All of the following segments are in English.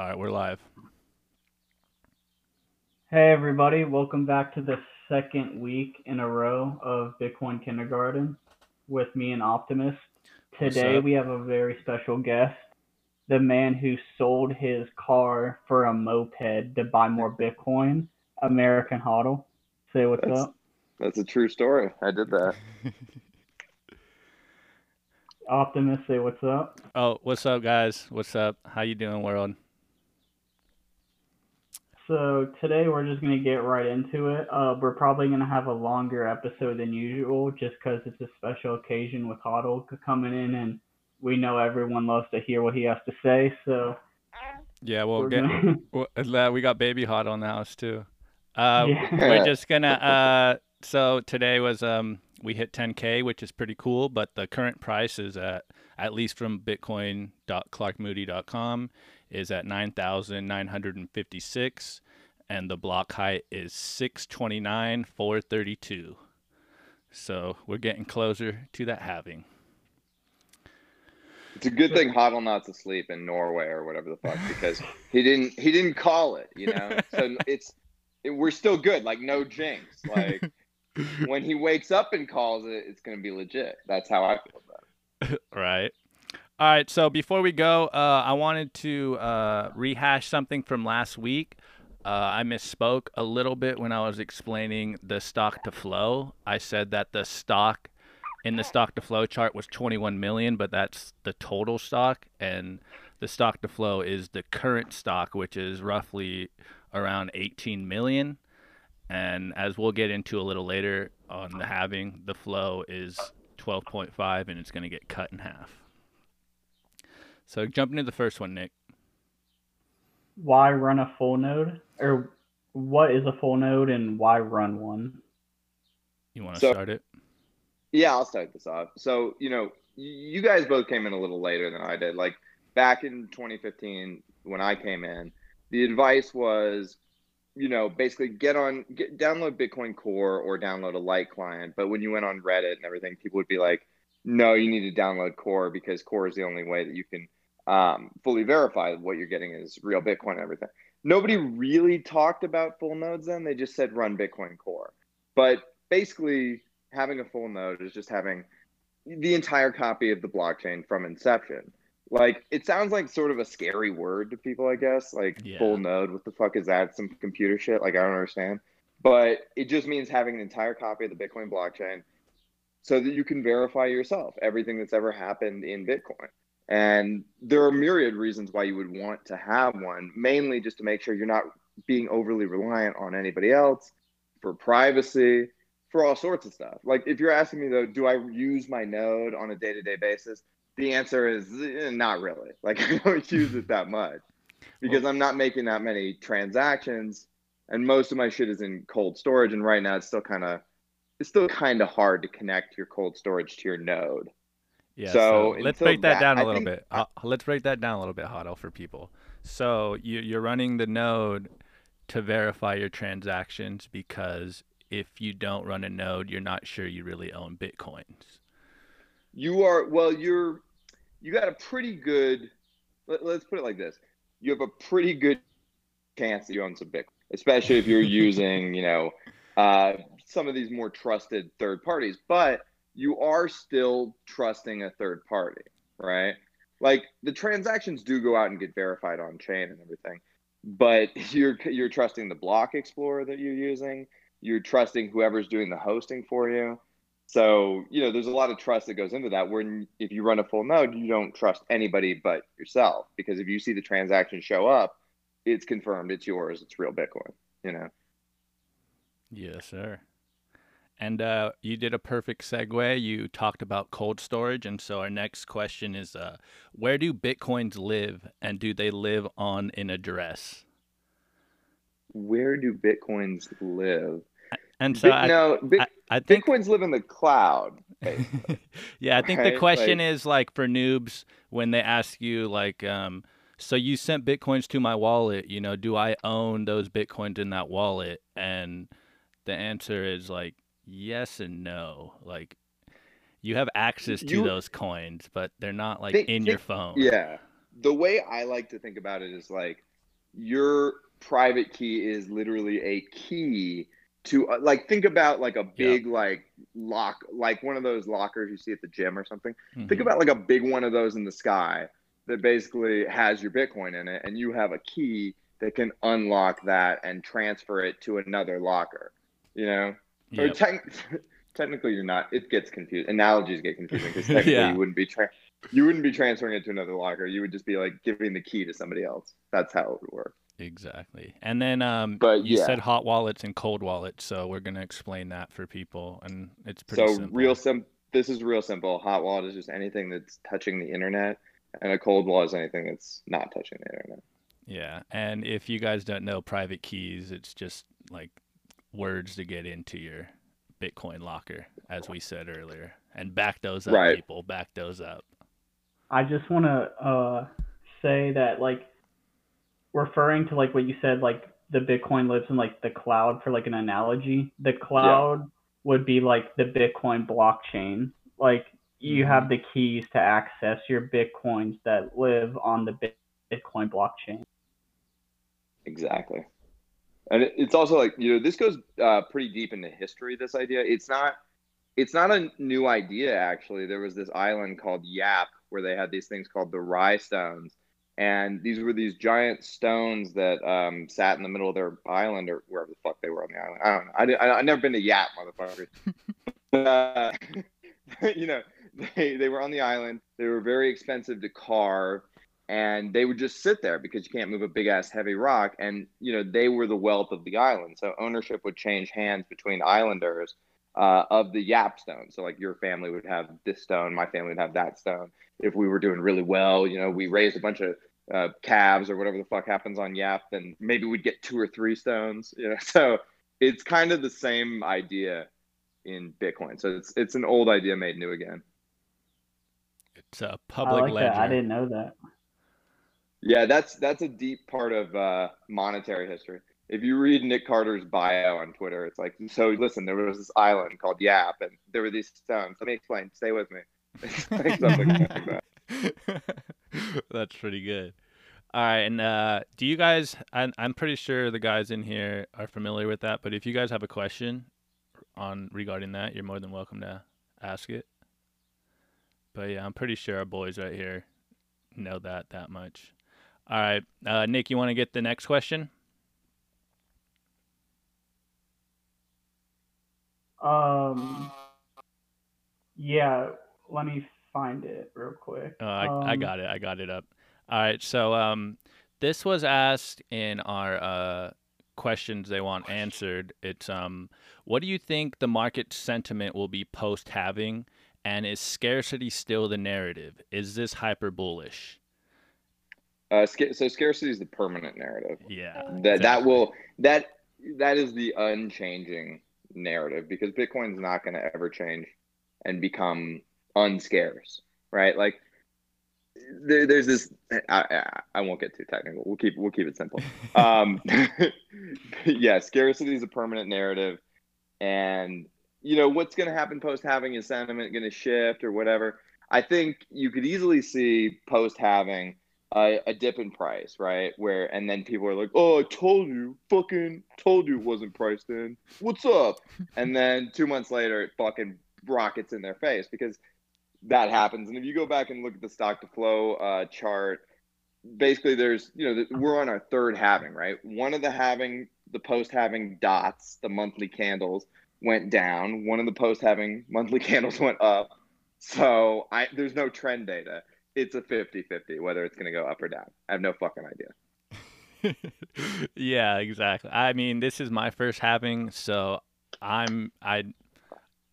All right, we're live. Hey everybody, welcome back to the second week in a row of Bitcoin Kindergarten with me and Optimus. Today we have a very special guest, the man who sold his car for a moped to buy more Bitcoin, American Hodl. Say what's That's- up. That's a true story. I did that. Optimus, say what's up. Oh, what's up, guys? What's up? How you doing, world? So today we're just gonna get right into it. Uh, we're probably gonna have a longer episode than usual, just 'cause it's a special occasion with Hodl coming in, and we know everyone loves to hear what he has to say. So Yeah, we'll get. gonna, uh, We got baby hot on the house too. Uh, yeah. we're just gonna. Uh, so today was um we hit 10k, which is pretty cool. But the current price is at at least from Bitcoin.clarkmoody.com is at 9,956, and the block height is 629,432. So we're getting closer to that halving. It's a good thing Hodlonaut's asleep in Norway or whatever the fuck because he didn't he didn't call it, you know. So it's it, we're still good, like no jinx. Like when he wakes up and calls it, it's gonna be legit. That's how I feel about it. Right. All right. So before we go, uh, I wanted to uh, rehash something from last week. Uh, I misspoke a little bit when I was explaining the stock to flow. I said that the stock in the stock to flow chart was 21 million, but that's the total stock, and the stock to flow is the current stock, which is roughly around 18 million. And as we'll get into a little later on the halving, the flow is 12.5 and it's going to get cut in half. So jump into the first one, Nick. why run a full node, or what is a full node, and why run one? You want to So- start it? Yeah, I'll start this off. So, you know, you guys both came in a little later than I did. Like back in 2015 when I came in, the advice was, you know, basically get on get download Bitcoin Core or download a light client. But when you went on Reddit and everything, people would be like, "No, you need to download Core because Core is the only way that you can um, fully verify what you're getting is real Bitcoin and everything." Nobody really talked about full nodes then. They just said run Bitcoin Core. But basically, having a full node is just having the entire copy of the blockchain from inception. Like it sounds like sort of a scary word to people, I guess. Like Yeah. full node, what the fuck is that? Some computer shit? Like I don't understand. But it just means having an entire copy of the Bitcoin blockchain so that you can verify yourself everything that's ever happened in Bitcoin. And there are myriad reasons why you would want to have one, mainly just to make sure you're not being overly reliant on anybody else for privacy, for all sorts of stuff. Like if you're asking me though, do I use my node on a day-to-day basis? The answer is eh, not really. Like I don't use it that much because I'm not making that many transactions and most of my shit is in cold storage and right now it's still kind of it's still kind of hard to connect your cold storage to your node. Yeah. So So, let's break that, that- down a I little bit. Uh, let's break that down a little bit, Hodl, for people. So you, you're running the node to verify your transactions because if you don't run a node, you're not sure you really own bitcoins. You are well. You're you got a pretty good. Let, let's put it like this: you have a pretty good chance that you own some Bitcoin, especially if you're using, you know, uh, some of these more trusted third parties. But you are still trusting a third party, right? Like the transactions do go out and get verified on chain and everything, but you're you're trusting the block explorer that you're using. You're trusting whoever's doing the hosting for you. So, you know, there's a lot of trust that goes into that. When if you run a full node, you don't trust anybody but yourself because if you see the transaction show up, it's confirmed, it's yours, it's real Bitcoin, you know. Yes, sir. And uh, you did a perfect segue. You talked about cold storage, and so our next question is: uh, Where do bitcoins live, and do they live on an address? Where do Bitcoins live? And so Bit- I, no, Bit- I, I think Bitcoins live in the cloud. yeah, I think the question like- is like for noobs when they ask you like, um, so you sent bitcoins to my wallet, you know, do I own those bitcoins in that wallet? And the answer is like yes and no. Like you have access to You- those coins, but they're not like Think- in your phone. Yeah. The way I like to think about it is like your private key is literally a key to uh, like think about like a big like lock like one of those lockers you see at the gym or something Mhm. think about like a big one of those in the sky that basically has your bitcoin in it and you have a key that can unlock that and transfer it to another locker you know or Yep. tec- technically you're not it gets confused analogies get confusing because technically Yeah. you wouldn't be tra- you wouldn't be transferring it to another locker you would just be like giving the key to somebody else that's how it would work Exactly. And then um, But, you yeah. said hot wallets and cold wallets, so we're gonna explain that for people, and it's pretty so simple. real sim this is real simple hot wallet is just anything that's touching the internet and a cold wallet is anything that's not touching the internet Yeah, and if you guys don't know private keys, it's just like words to get into your Bitcoin locker, as we said earlier, and back those up, Right. people. Back those up. I just want to uh, say that like referring to like what you said, like the Bitcoin lives in like the cloud for like an analogy. The cloud would be like the Bitcoin blockchain. Like you have the keys to access your Bitcoins that live on the Bitcoin blockchain. Exactly. And it- it's also like, you know, this goes uh, pretty deep into history, this idea. It's not it's not a new idea actually. There was this island called Yap where they had these things called the Rai Stones. And these were these giant stones that um, sat in the middle of their island or wherever the fuck they were on the island. I don't know. I, did, I, I've never been to Yap, motherfuckers. uh, you know, they, they were on the island. They were very expensive to carve and they would just sit there because you can't move a big ass heavy rock and you know they were the wealth of the island so ownership would change hands between islanders uh, of the yap stone so like your family would have this stone my family would have that stone if we were doing really well you know we raised a bunch of uh, calves or whatever the fuck happens on yap then maybe we'd get two or three stones you know so it's kind of the same idea in bitcoin so it's it's an old idea made new again It's a public I like ledger. that. I didn't know that. Yeah, that's that's a deep part of uh, monetary history. If you read Nick Carter's bio on Twitter, it's like, so listen, there was this island called Yap, and there were these stones. Let me explain. Stay with me. Like like that. That's pretty good. All right, and uh, do you guys? I'm I'm pretty sure the guys in here are familiar with that, but if you guys have a question on regarding that, you're more than welcome to ask it. But yeah, I'm pretty sure our boys right here know that that much. All right, uh, Nick, you want to get the next question? Um, yeah, let me find it real quick. Uh, I, I Um, got it. I got it up. All right. So um, this was asked in our uh, questions they want answered. It's um, what do you think the market sentiment will be post halving, and is scarcity still the narrative? Is this hyper bullish? Uh, so scarcity is the permanent narrative. Yeah. That that will that that is the unchanging narrative because Bitcoin's not going to ever change and become unscarce, right? Like there, there's this. I, I, I won't get too technical. We'll keep we'll keep it simple. Um, yeah, scarcity is a permanent narrative, and you know what's going to happen post halving is sentiment going to shift or whatever. I think you could easily see post halving a, a dip in price, right? Where and then people are like, "Oh, I told you, fucking told you it wasn't priced in. What's up?" and then two months later, it fucking rockets in their face because that happens. And if you go back and look at the stock to flow uh, chart, basically there's you know we're on our third halving, right? One of the halving the post halving dots, the monthly candles went down. One of the post halving monthly candles went up. So I there's no trend data it's a 50-50 whether it's going to go up or down. I have no fucking idea. yeah, exactly. I mean, this is my first halving, so I'm I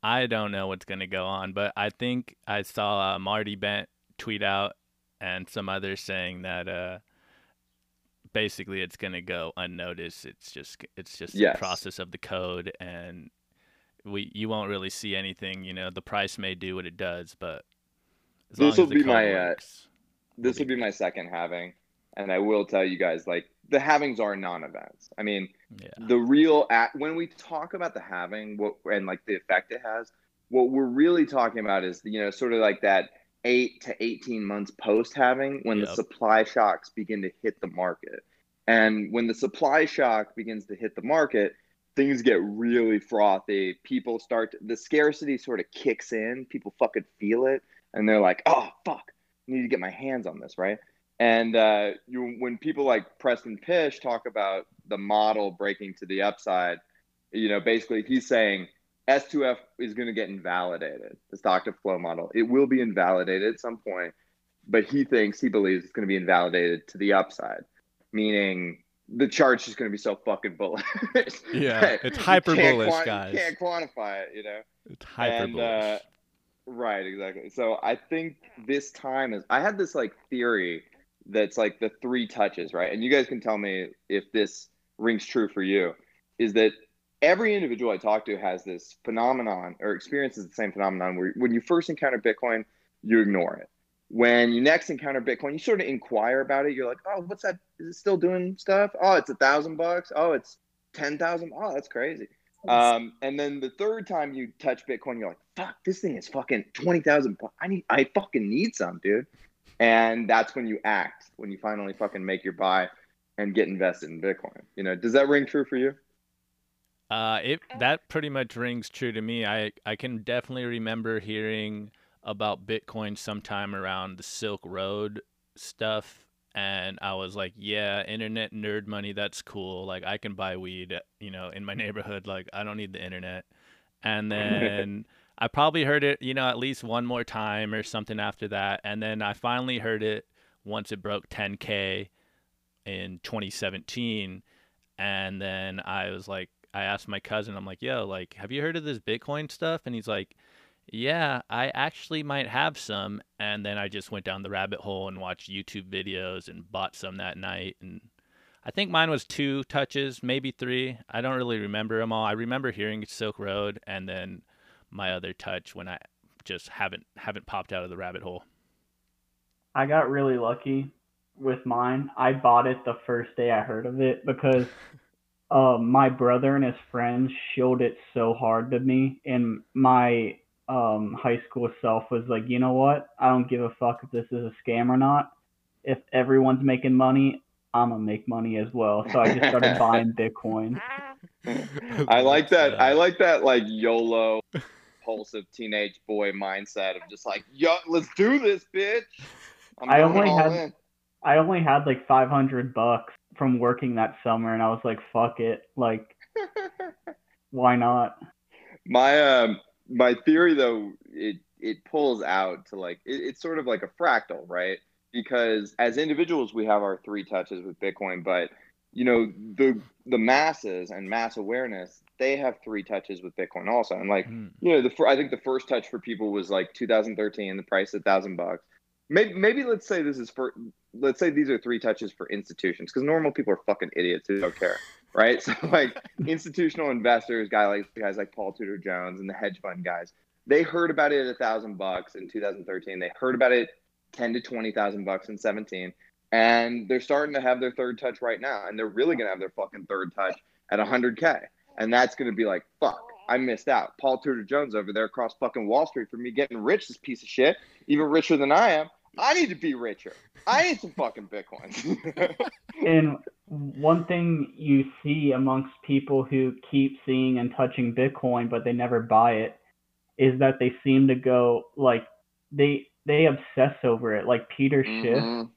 I don't know what's gonna go on, but I think I saw uh, Marty Bent tweet out and some others saying that uh basically it's gonna go unnoticed. It's just it's just Yes. the process of the code, and we you won't really see anything. You know, the price may do what it does, but This will be my, uh, This will be my second halving, and I will tell you guys like the halvings are non-events. I mean, yeah, the real at when we talk about the halving what and like the effect it has, what we're really talking about is you know sort of like that eight to 18 months post halving when the supply shocks begin to hit the market. And when the supply shock begins to hit the market, things get really frothy. People start to, the scarcity sort of kicks in. People fucking feel it, and they're like, "Oh fuck, I need to get my hands on this," right? And uh, you, when people like Preston Pysh talk about the model breaking to the upside, you know, basically he's saying S2F is going to get invalidated. The stock to flow model, it will be invalidated at some point, but he thinks he believes it's going to be invalidated to the upside, meaning the chart's just going to be so fucking bullish. yeah, it's hyper bullish, guys. You can't quantify it, you know. It's hyper And, bullish. uh, Right, exactly. So I think this time is. I had this like theory that's like the three touches, right? And you guys can tell me if this rings true for you. Is that every individual I talk to has this phenomenon or experiences the same phenomenon where when you first encounter Bitcoin, you ignore it. When you next encounter Bitcoin, you sort of inquire about it. You're like, oh, what's that? Is it still doing stuff? Oh, it's a thousand bucks. Oh, it's ten thousand. Oh, that's crazy. Um, and then the third time you touch Bitcoin, you're like, fuck, this thing is fucking twenty thousand. I need, I fucking need some, dude. And that's when you act, when you finally fucking make your buy and get invested in Bitcoin. You know, does that ring true for you? Uh, it that pretty much rings true to me. I I can definitely remember hearing about Bitcoin sometime around the Silk Road stuff, and I was like, yeah, internet nerd money, that's cool. Like I can buy weed, you know, in my neighborhood. Like I don't need the internet. And then I probably heard it, you know, at least one more time or something after that, and then I finally heard it once it broke 10k in 2017, and then I was like. I asked my cousin, I'm like, yo, like, have you heard of this Bitcoin stuff? And he's like, yeah, I actually might have some. And then I just went down the rabbit hole and watched YouTube videos and bought some that night. And I think mine was two touches, maybe three. I don't really remember them all. I remember hearing Silk Road and then my other touch when I just haven't haven't popped out of the rabbit hole. I got really lucky with mine. I bought it the first day I heard of it because um, my brother and his friends showed it so hard to me, and my um, high school self was like, you know what? I don't give a fuck if this is a scam or not. If everyone's making money, I'm gonna make money as well. So I just started buying Bitcoin. I like that. I like that like YOLO impulsive teenage boy mindset of just like, yo, let's do this, bitch. I'm I only had- in. I only had like 500 bucks from working that summer, and I was like, fuck it, like, why not? my um my theory though it it pulls out to like it, it's sort of like a fractal right? Because as individuals we have our three touches with bitcoin but you know the the masses and mass awareness they have three touches with bitcoin also. And like Hmm. you know the i think the first touch for people was like 2013 the price a thousand bucks. Maybe maybe let's say this is for let's say these are three touches for institutions because normal people are fucking idiots who don't care right? So like institutional investors guy like guys like Paul Tudor Jones and the hedge fund guys they heard about it at a thousand bucks in 2013 they heard about it 10 to 20 thousand bucks in 17 and they're starting to have their third touch right now and they're really going to have their fucking third touch at 100k and that's going to be like fuck i missed out. Paul Tudor Jones over there across fucking wall street for me getting rich this piece of shit even richer than i am. I need to be richer. I need some fucking bitcoins And one thing you see amongst people who keep seeing and touching Bitcoin but they never buy it is that they seem to go like they they obsess over it. Like Peter Schiff, Mhm.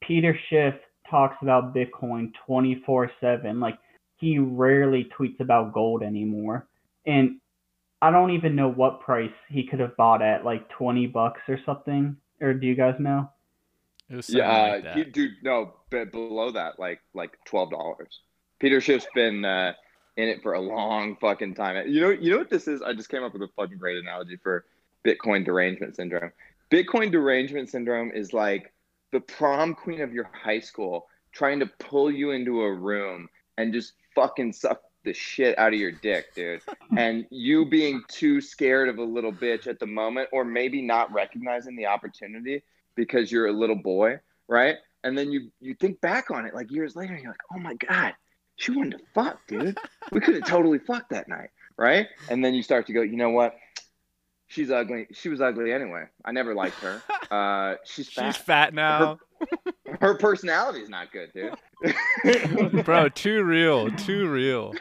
Peter Schiff talks about Bitcoin 24/7. Like he rarely tweets about gold anymore. And I don't even know what price he could have bought at, like 20 bucks or something. Or do you guys know? It was Yeah, like uh, he, dude, no, but below that, like like twelve dollars. Peter Schiff's been uh, in it for a long fucking time. You know, you know what this is? I just came up with a fucking great analogy for Bitcoin derangement syndrome. Bitcoin derangement syndrome is like the prom queen of your high school trying to pull you into a room and just fucking suck the shit out of your dick, dude. and you being too scared of a little bitch at the moment, or maybe not recognizing the opportunity because you're a little boy, right? And then you you think back on it like years later, and you're like, oh my god, she wanted to fuck, dude. We could have totally fucked that night, right? And then you start to go, you know what? She's ugly. She was ugly anyway. I never liked her. Uh, she's fat. She's fat now. Her personality is not good, dude. Bro, too real, too real.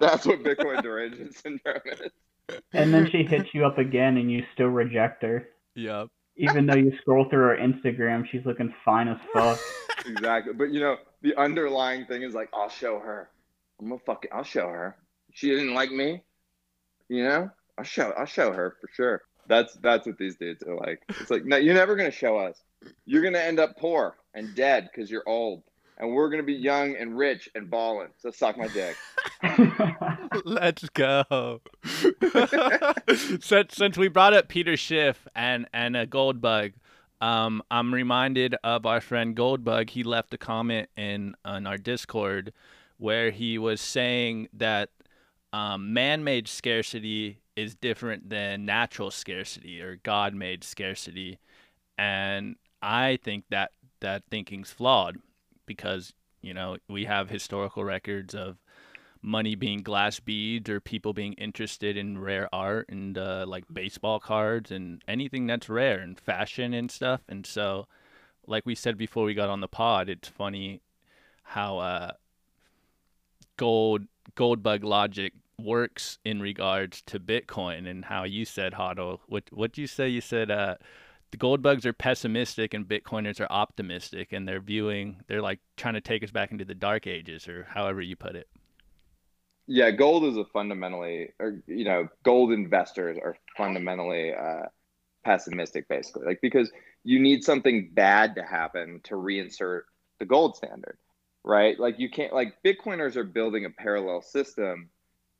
That's what Bitcoin derangement syndrome is. And then she hits you up again, and you still reject her, Yep. Even though you scroll through her Instagram. She's looking fine as fuck. Exactly. But you know, the underlying thing is like, I'll show her. I'm gonna fucking I'll show her. She didn't like me. You know? I'll show I'll show her for sure. That's that's what these dudes are like. It's like, no, you're never gonna show us. You're gonna end up poor and dead because you're old. And we're gonna be young and rich and balling. So suck my dick. Let's go. since, since we brought up Peter Schiff and and a Goldbug, um, I'm reminded of our friend Goldbug. He left a comment in on our Discord where he was saying that um, man-made scarcity is different than natural scarcity or God-made scarcity, and I think that that thinking's flawed because you know we have historical records of money being glass beads or people being interested in rare art and uh, like baseball cards and anything that's rare and fashion and stuff. And so, like we said before we got on the pod, it's funny how uh, gold gold bug logic works in regards to Bitcoin and how you said Hodl. What what you say? You said uh, the gold bugs are pessimistic and Bitcoiners are optimistic, and they're viewing they're like trying to take us back into the dark ages or however you put it. Yeah, gold is a fundamentally, or you know, gold investors are fundamentally uh, pessimistic, basically, like because you need something bad to happen to reinsert the gold standard, right? Like you can't, like Bitcoiners are building a parallel system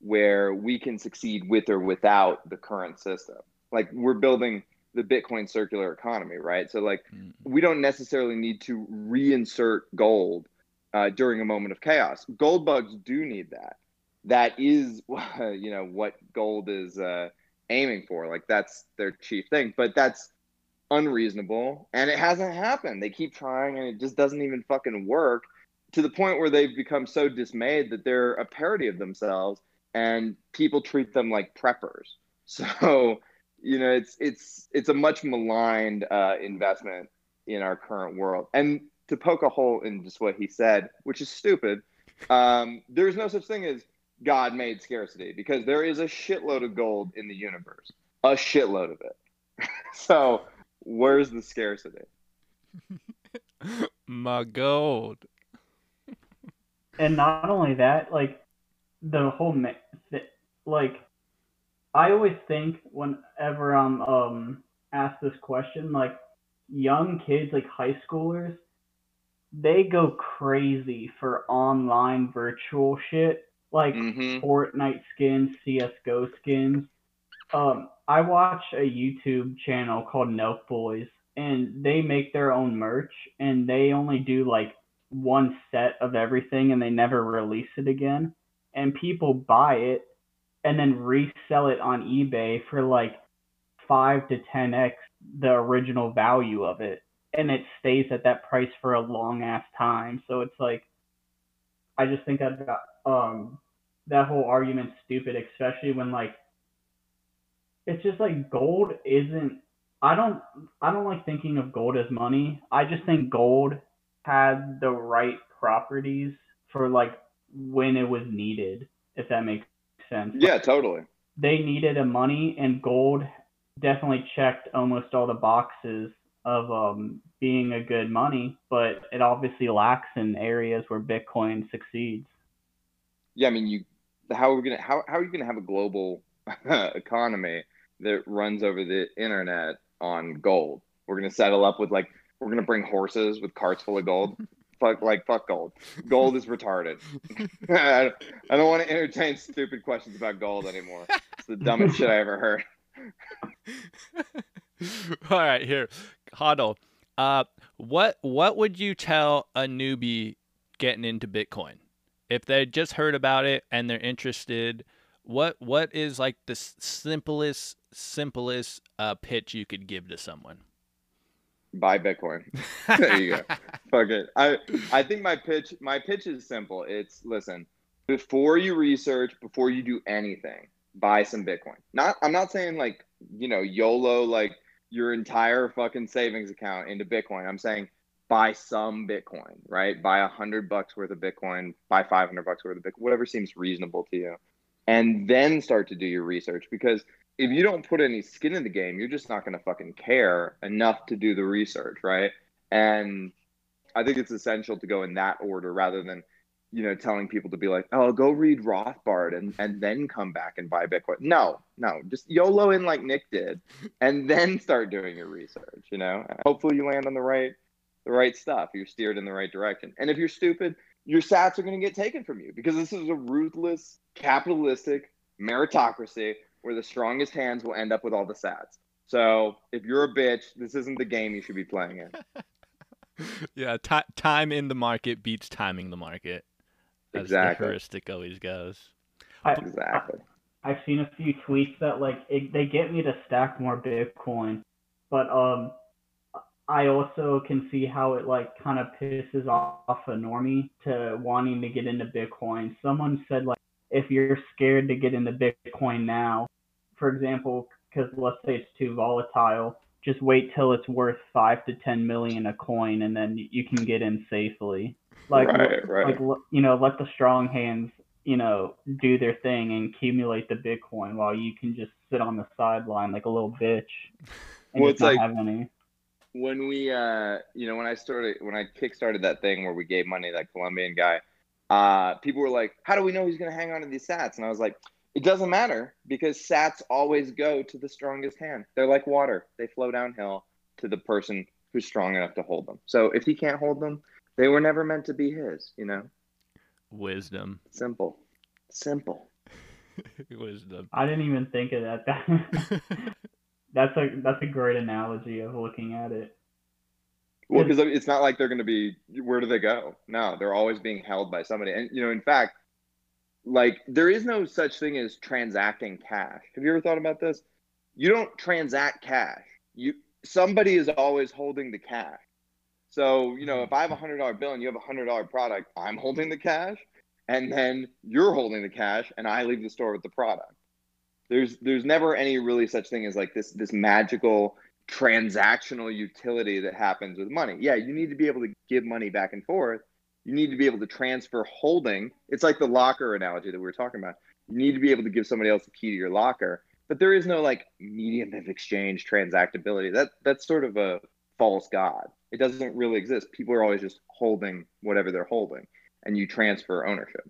where we can succeed with or without the current system. Like we're building the Bitcoin circular economy, right? So like Mm. we don't necessarily need to reinsert gold uh, during a moment of chaos. Gold bugs do need that. That is, you know, what gold is uh, aiming for. Like that's their chief thing. But that's unreasonable, and it hasn't happened. They keep trying, and it just doesn't even fucking work. To the point where they've become so dismayed that they're a parody of themselves, and people treat them like preppers. So, you know, it's it's it's a much maligned uh, investment in our current world. And to poke a hole in just what he said, which is stupid, um, there's no such thing as God made scarcity because there is a shitload of gold in the universe, a shitload of it. so where's the scarcity? My gold. and not only that, like the whole ma- th- like I always think whenever I'm um asked this question, like young kids, like high schoolers, they go crazy for online virtual shit, like hmm Fortnite skins, CS:GO skins. Um, I watch a YouTube channel called Nelk Boys, and they make their own merch, and they only do like one set of everything, and they never release it again. And people buy it, and then resell it on eBay for like five to ten x the original value of it, and it stays at that price for a long ass time. So it's like, I just think that um that whole argument's stupid, especially when like it's just like gold isn't I don't I don't like thinking of gold as money. I just think gold had the right properties for like when it was needed, if that makes sense. Yeah, totally. They needed a money and gold definitely checked almost all the boxes of um being a good money, but it obviously lacks in areas where Bitcoin succeeds. Yeah, I mean, you. How are we gonna? How, how are you gonna have a global economy that runs over the internet on gold? We're gonna settle up with like we're gonna bring horses with carts full of gold. fuck, like fuck gold. Gold is retarded. I don't want to entertain stupid questions about gold anymore. It's the dumbest shit I ever heard. All right, here, Hodl. Uh, what what would you tell a newbie getting into Bitcoin if they just heard about it and they're interested? What what is like the s- simplest simplest uh, pitch you could give to someone? Buy Bitcoin. There you go. Fuck it. I I think my pitch my pitch is simple. It's listen, before you research, before you do anything, buy some Bitcoin. Not I'm not saying like, you know, YOLO like your entire fucking savings account into Bitcoin. I'm saying buy some Bitcoin, right? Buy a hundred bucks worth of Bitcoin, buy 500 bucks worth of Bitcoin, whatever seems reasonable to you. And then start to do your research because if you don't put any skin in the game, you're just not going to fucking care enough to do the research, right? And I think it's essential to go in that order rather than you know, telling people to be like, oh, go read Rothbard and, and then come back and buy Bitcoin. No, no, just YOLO in like Nick did and then start doing your research, you know? Hopefully you land on the right the right stuff. You're steered in the right direction. And if you're stupid, your sats are gonna get taken from you because this is a ruthless, capitalistic meritocracy where the strongest hands will end up with all the sats. So if you're a bitch, this isn't the game you should be playing in. yeah, t- time in the market beats timing the market as exactly. the heuristic always goes. I, exactly. I, have seen a few tweets that like it, they get me to stack more Bitcoin, but um, I also can see how it like kind of pisses off a normie to wanting to get into Bitcoin. Someone said like if you're scared to get into Bitcoin now, for example, because let's say it's too volatile, just wait till it's worth five to ten million a coin, and then you can get in safely. Like, right, right. like you know, let the strong hands, you know, do their thing and accumulate the Bitcoin while you can just sit on the sideline like a little bitch and well, not like, have any. When we, uh, you know, when I started, when I kickstarted that thing where we gave money to that Colombian guy, uh, people were like, "How do we know he's going to hang on to these Sats?" And I was like, "It doesn't matter because Sats always go to the strongest hand. They're like water; they flow downhill to the person who's strong enough to hold them. So if he can't hold them, they were never meant to be his, you know? Wisdom. Simple. Simple. Wisdom. I didn't even think of that. that's a that's a great analogy of looking at it. Well, because it's not like they're going to be. Where do they go? No, they're always being held by somebody. And you know, in fact, like there is no such thing as transacting cash. Have you ever thought about this? You don't transact cash. You somebody is always holding the cash. So, you know, if I have a hundred dollar bill and you have a hundred dollar product, I'm holding the cash and then you're holding the cash and I leave the store with the product. There's there's never any really such thing as like this this magical transactional utility that happens with money. Yeah, you need to be able to give money back and forth. You need to be able to transfer holding. It's like the locker analogy that we were talking about. You need to be able to give somebody else the key to your locker, but there is no like medium of exchange transactability. That that's sort of a false god. It doesn't really exist. People are always just holding whatever they're holding, and you transfer ownership.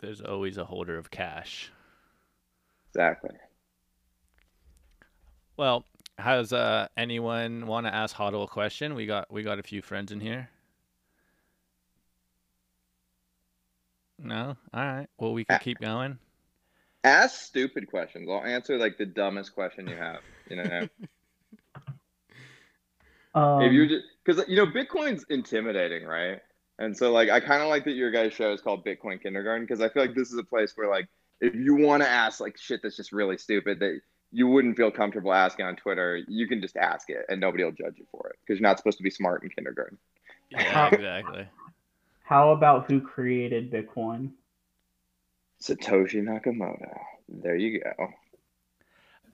There's always a holder of cash. Exactly. Well, has uh, anyone want to ask Hodl a question? We got we got a few friends in here. No, all right. Well, we can keep going. Ask stupid questions. I'll answer like the dumbest question you have. You know. Um, if you're just because you know Bitcoin's intimidating, right? And so like I kind of like that your guys' show is called Bitcoin Kindergarten because I feel like this is a place where like if you want to ask like shit that's just really stupid that you wouldn't feel comfortable asking on Twitter, you can just ask it and nobody will judge you for it because you're not supposed to be smart in kindergarten. Yeah, exactly. How about who created Bitcoin? Satoshi Nakamoto. There you go.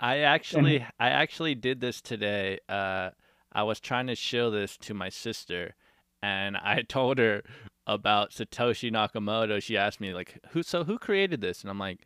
I actually I actually did this today. Uh, I was trying to show this to my sister, and I told her about Satoshi Nakamoto. She asked me like, "Who? So who created this?" And I'm like,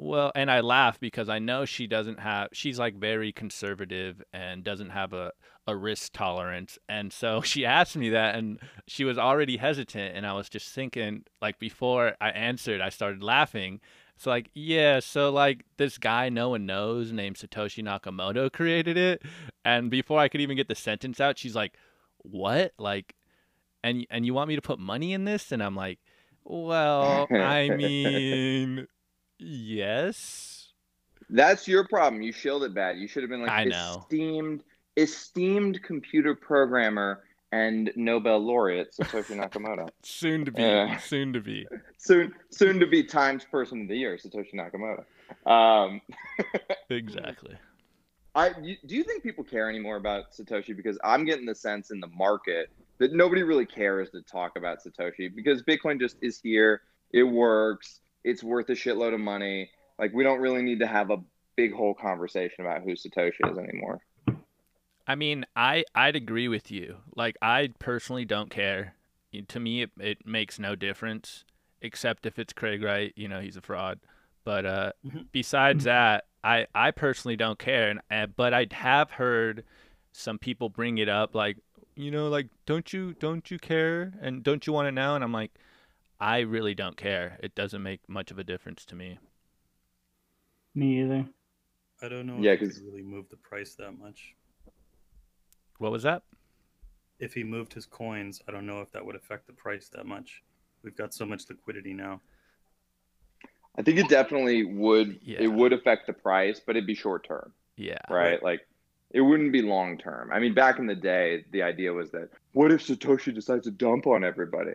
"Well," and I laugh because I know she doesn't have. She's like very conservative and doesn't have a a risk tolerance, and so she asked me that, and she was already hesitant, and I was just thinking like before I answered, I started laughing. It's like, yeah, so like this guy no one knows named Satoshi Nakamoto created it. And before I could even get the sentence out, she's like, "What? Like and and you want me to put money in this?" And I'm like, "Well, I mean, yes." That's your problem. You shielded it bad. You should have been like I know. esteemed esteemed computer programmer and Nobel laureate Satoshi Nakamoto. soon to be, Yeah. soon to be. soon soon to be Times Person of the Year, Satoshi Nakamoto. Um, Exactly. I do you think people care anymore about Satoshi? Because I'm getting the sense in the market that nobody really cares to talk about Satoshi because Bitcoin just is here. It works. It's worth a shitload of money. Like we don't really need to have a big whole conversation about who Satoshi is anymore. I mean, I I'd agree with you. Like I personally don't care. To me, it, it makes no difference, except if it's Craig Wright. You know, he's a fraud. But uh, Mhm. besides that, I I personally don't care. And uh, but I have heard some people bring it up, like you know, like don't you don't you care and don't you want to know? And I'm like, I really don't care. It doesn't make much of a difference to me. Me either. I don't know Yeah, if he 'cause- could really move the price that much. What was that? If he moved his coins, I don't know if that would affect the price that much. We've got so much liquidity now. I think it definitely would. Yeah. It would affect the price, but it'd be short term, Yeah. right? Like it wouldn't be long term. I mean, back in the day, the idea was that what if Satoshi decides to dump on everybody?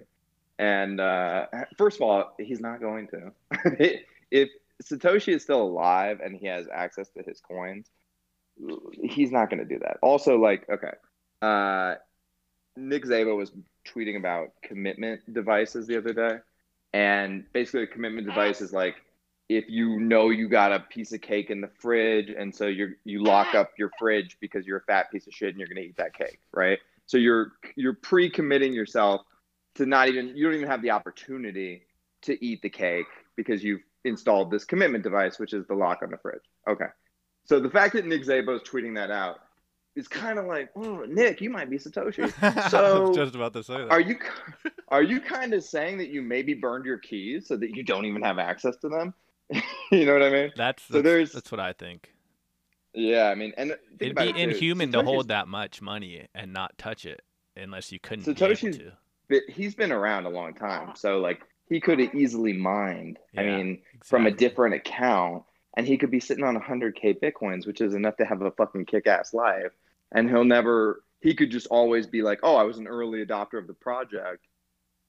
And uh, first of all, he's not going to. if Satoshi is still alive and he has access to his coins, he's not going to do that. Also, like, okay, uh, Nick Szabo was tweeting about commitment devices the other day, and basically, a commitment device is like if you know you got a piece of cake in the fridge, and so you you lock up your fridge because you're a fat piece of shit and you're going to eat that cake, right? So you're you're pre-committing yourself to not even you don't even have the opportunity to eat the cake because you've installed this commitment device, which is the lock on the fridge. Okay. So the fact that Nick Szabo is tweeting that out is kind of like, oh, Nick, you might be Satoshi. I So, was just about to say that. Are you are you kind of saying that you maybe burned your keys so that you don't even have access to them? you know what I mean? That's So that's, there's- that's what I think. Yeah, I mean, and It'd be it, inhuman to hold that much money and not touch it unless you couldn't Satoshi's he's been around a long time, ah. so like he could have ah. easily mined. I Yeah, mean, from a different account, and he could be sitting on 100k bitcoins, which is enough to have a fucking kick-ass life. And he'll never. He could just always be like, "Oh, I was an early adopter of the project,"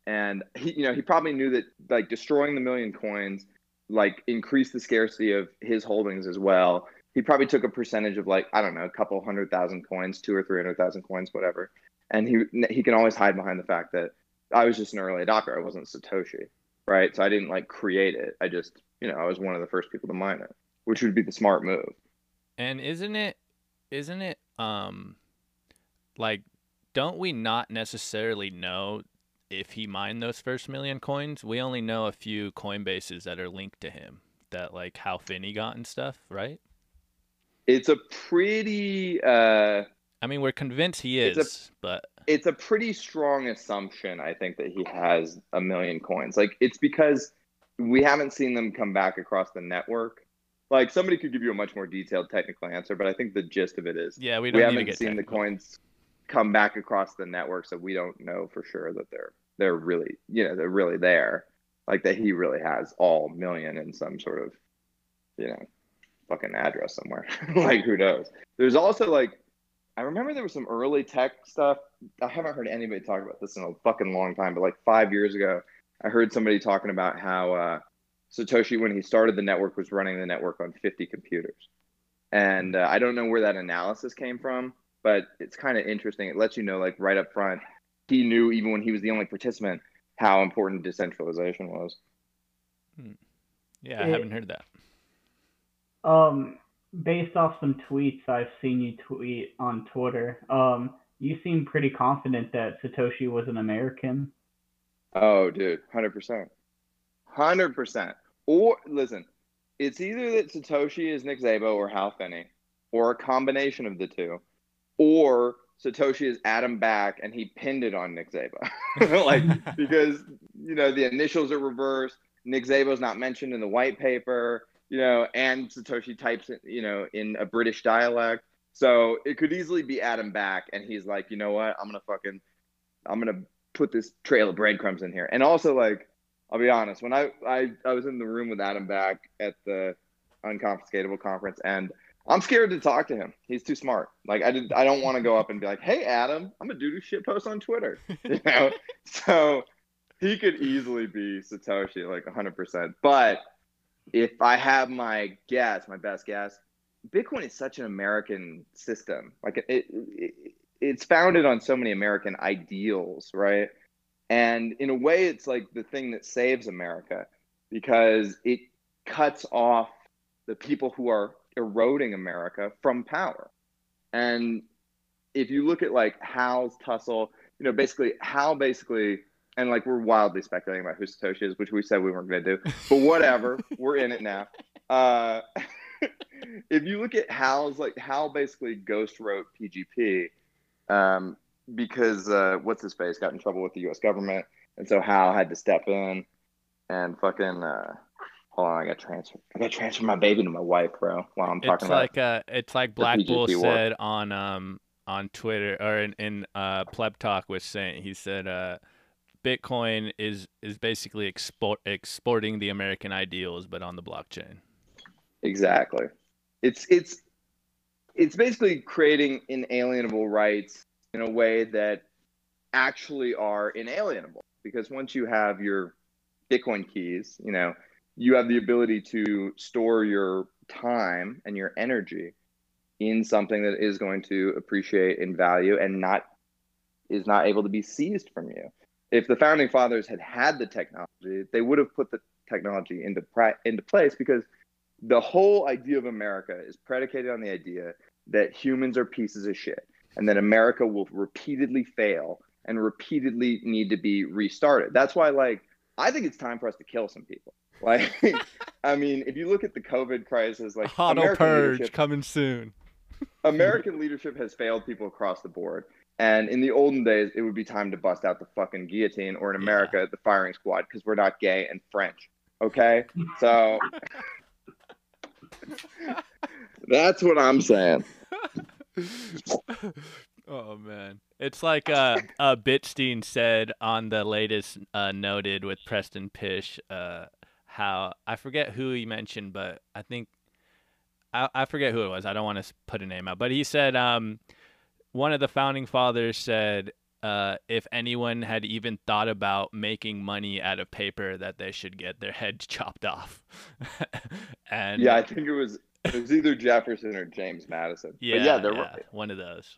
and he, you know, he probably knew that like destroying the million coins, like increased the scarcity of his holdings as well. He probably took a percentage of like I don't know, a couple hundred thousand coins, two or three hundred thousand coins, whatever. And he he can always hide behind the fact that I was just an early adopter. I wasn't Satoshi right? So I didn't like create it. I just, you know, I was one of the first people to mine it, which would be the smart move. And isn't it isn't it um like don't we not necessarily know if he mined those first million coins? We only know a few Coinbases that are linked to him that like Hal Finney got and stuff, right? It's a pretty, uh, I mean, we're convinced he It's a- is, but it's a pretty strong assumption. I think that he has a million coins. Like it's because we haven't seen them come back across the network. Like somebody could give you a much more detailed technical answer, but I think the gist of it is yeah, we we, don't need to haven't seen the coins come back across the network, so we don't know for sure that they're they're really you know they're really there, like that he really has all million in some sort of you know fucking address somewhere. like who knows? There's also like I remember there was some early tech stuff. I haven't heard anybody talk about this in a fucking long time, but like five years ago, I heard somebody talking about how uh, Satoshi, when he started the network, was running the network on 50 computers. And uh, I don't know where that analysis came from, but it's kind of interesting. It lets you know, like right up front, he knew even when he was the only participant how important decentralization was. Yeah, I It- haven't heard that. Um, based off some tweets I've seen you tweet on Twitter, um, you seem pretty confident that Satoshi was an American. Oh, dude, hundred percent, hundred percent. Or listen, it's either that Satoshi is Nick Szabo or Hal Finney, or a combination of the two, or Satoshi is Adam Back and he pinned it on Nick Szabo, like because you know the initials are reversed. Nick Szabo's not mentioned in the white paper, you know, and Satoshi types it, you know, in a British dialect. So it could easily be Adam Back, and he's like, you know what, I'm gonna fucking, I'm gonna put this trail of breadcrumbs in here. And also, like, I'll be honest, when I I, I was in the room with Adam Back at the unconfiscatable conference, and I'm scared to talk to him. He's too smart. Like, I did, I don't want to go up and be like, "Hey, Adam, I'm a dude who shit posts on Twitter," you know. so he could easily be Satoshi, like 100%. But if I have my guess, my best guess, Bitcoin is such an American system. Like it, it, it's founded on so many American ideals, right? And in a way, it's like the thing that saves America because it cuts off the people who are eroding America from power. And if you look at like Hal's tussle, you know, basically how basically and like we're wildly speculating about who Satoshi is, which we said we weren't going to do, but whatever, we're in it now. Uh, if you look at Hal's like Hal basically ghost wrote PGP um, because uh, what's his face got in trouble with the U.S. government, and so Hal had to step in and fucking. Uh, hold on, I got transfer. I got transfer my baby to my wife, bro. While I'm talking it's about. like uh, it's like Black PGP Bull war. said on um on Twitter or in, in uh Pleb Talk was saying he said uh Bitcoin is is basically export exporting the American ideals but on the blockchain. Exactly. It's it's it's basically creating inalienable rights in a way that actually are inalienable because once you have your Bitcoin keys, you know, you have the ability to store your time and your energy in something that is going to appreciate in value and not is not able to be seized from you. If the founding fathers had had the technology, they would have put the technology into into place because the whole idea of America is predicated on the idea that humans are pieces of shit and that America will repeatedly fail and repeatedly need to be restarted. That's why, like, I think it's time for us to kill some people. Like, I mean, if you look at the COVID crisis, like, Auto American purge coming soon. American leadership has failed people across the board. And in the olden days, it would be time to bust out the fucking guillotine, or in Yeah. America, the firing squad, because we're not gay and French. Okay, so that's what I'm saying. oh man, it's like uh, uh Bitstein said on the latest uh, noted with Preston Pysh. Uh, how I forget who he mentioned, but I think I I forget who it was. I don't want to put a name out, but he said um one of the founding fathers said. Uh, if anyone had even thought about making money out of paper, that they should get their heads chopped off. and Yeah, I think it was it was either Jefferson or James Madison. yeah, but yeah, they're right. one of those.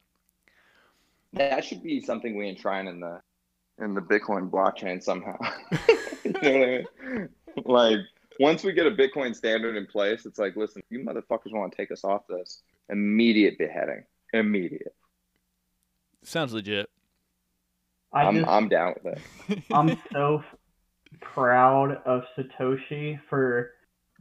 That should be something we enshrine in the in the Bitcoin blockchain somehow. you know what I mean? Like once we get a Bitcoin standard in place, it's like, listen, you motherfuckers want to take us off this. Immediate beheading. Immediate. Sounds legit. I I'm just I'm down with it. I'm so proud of Satoshi for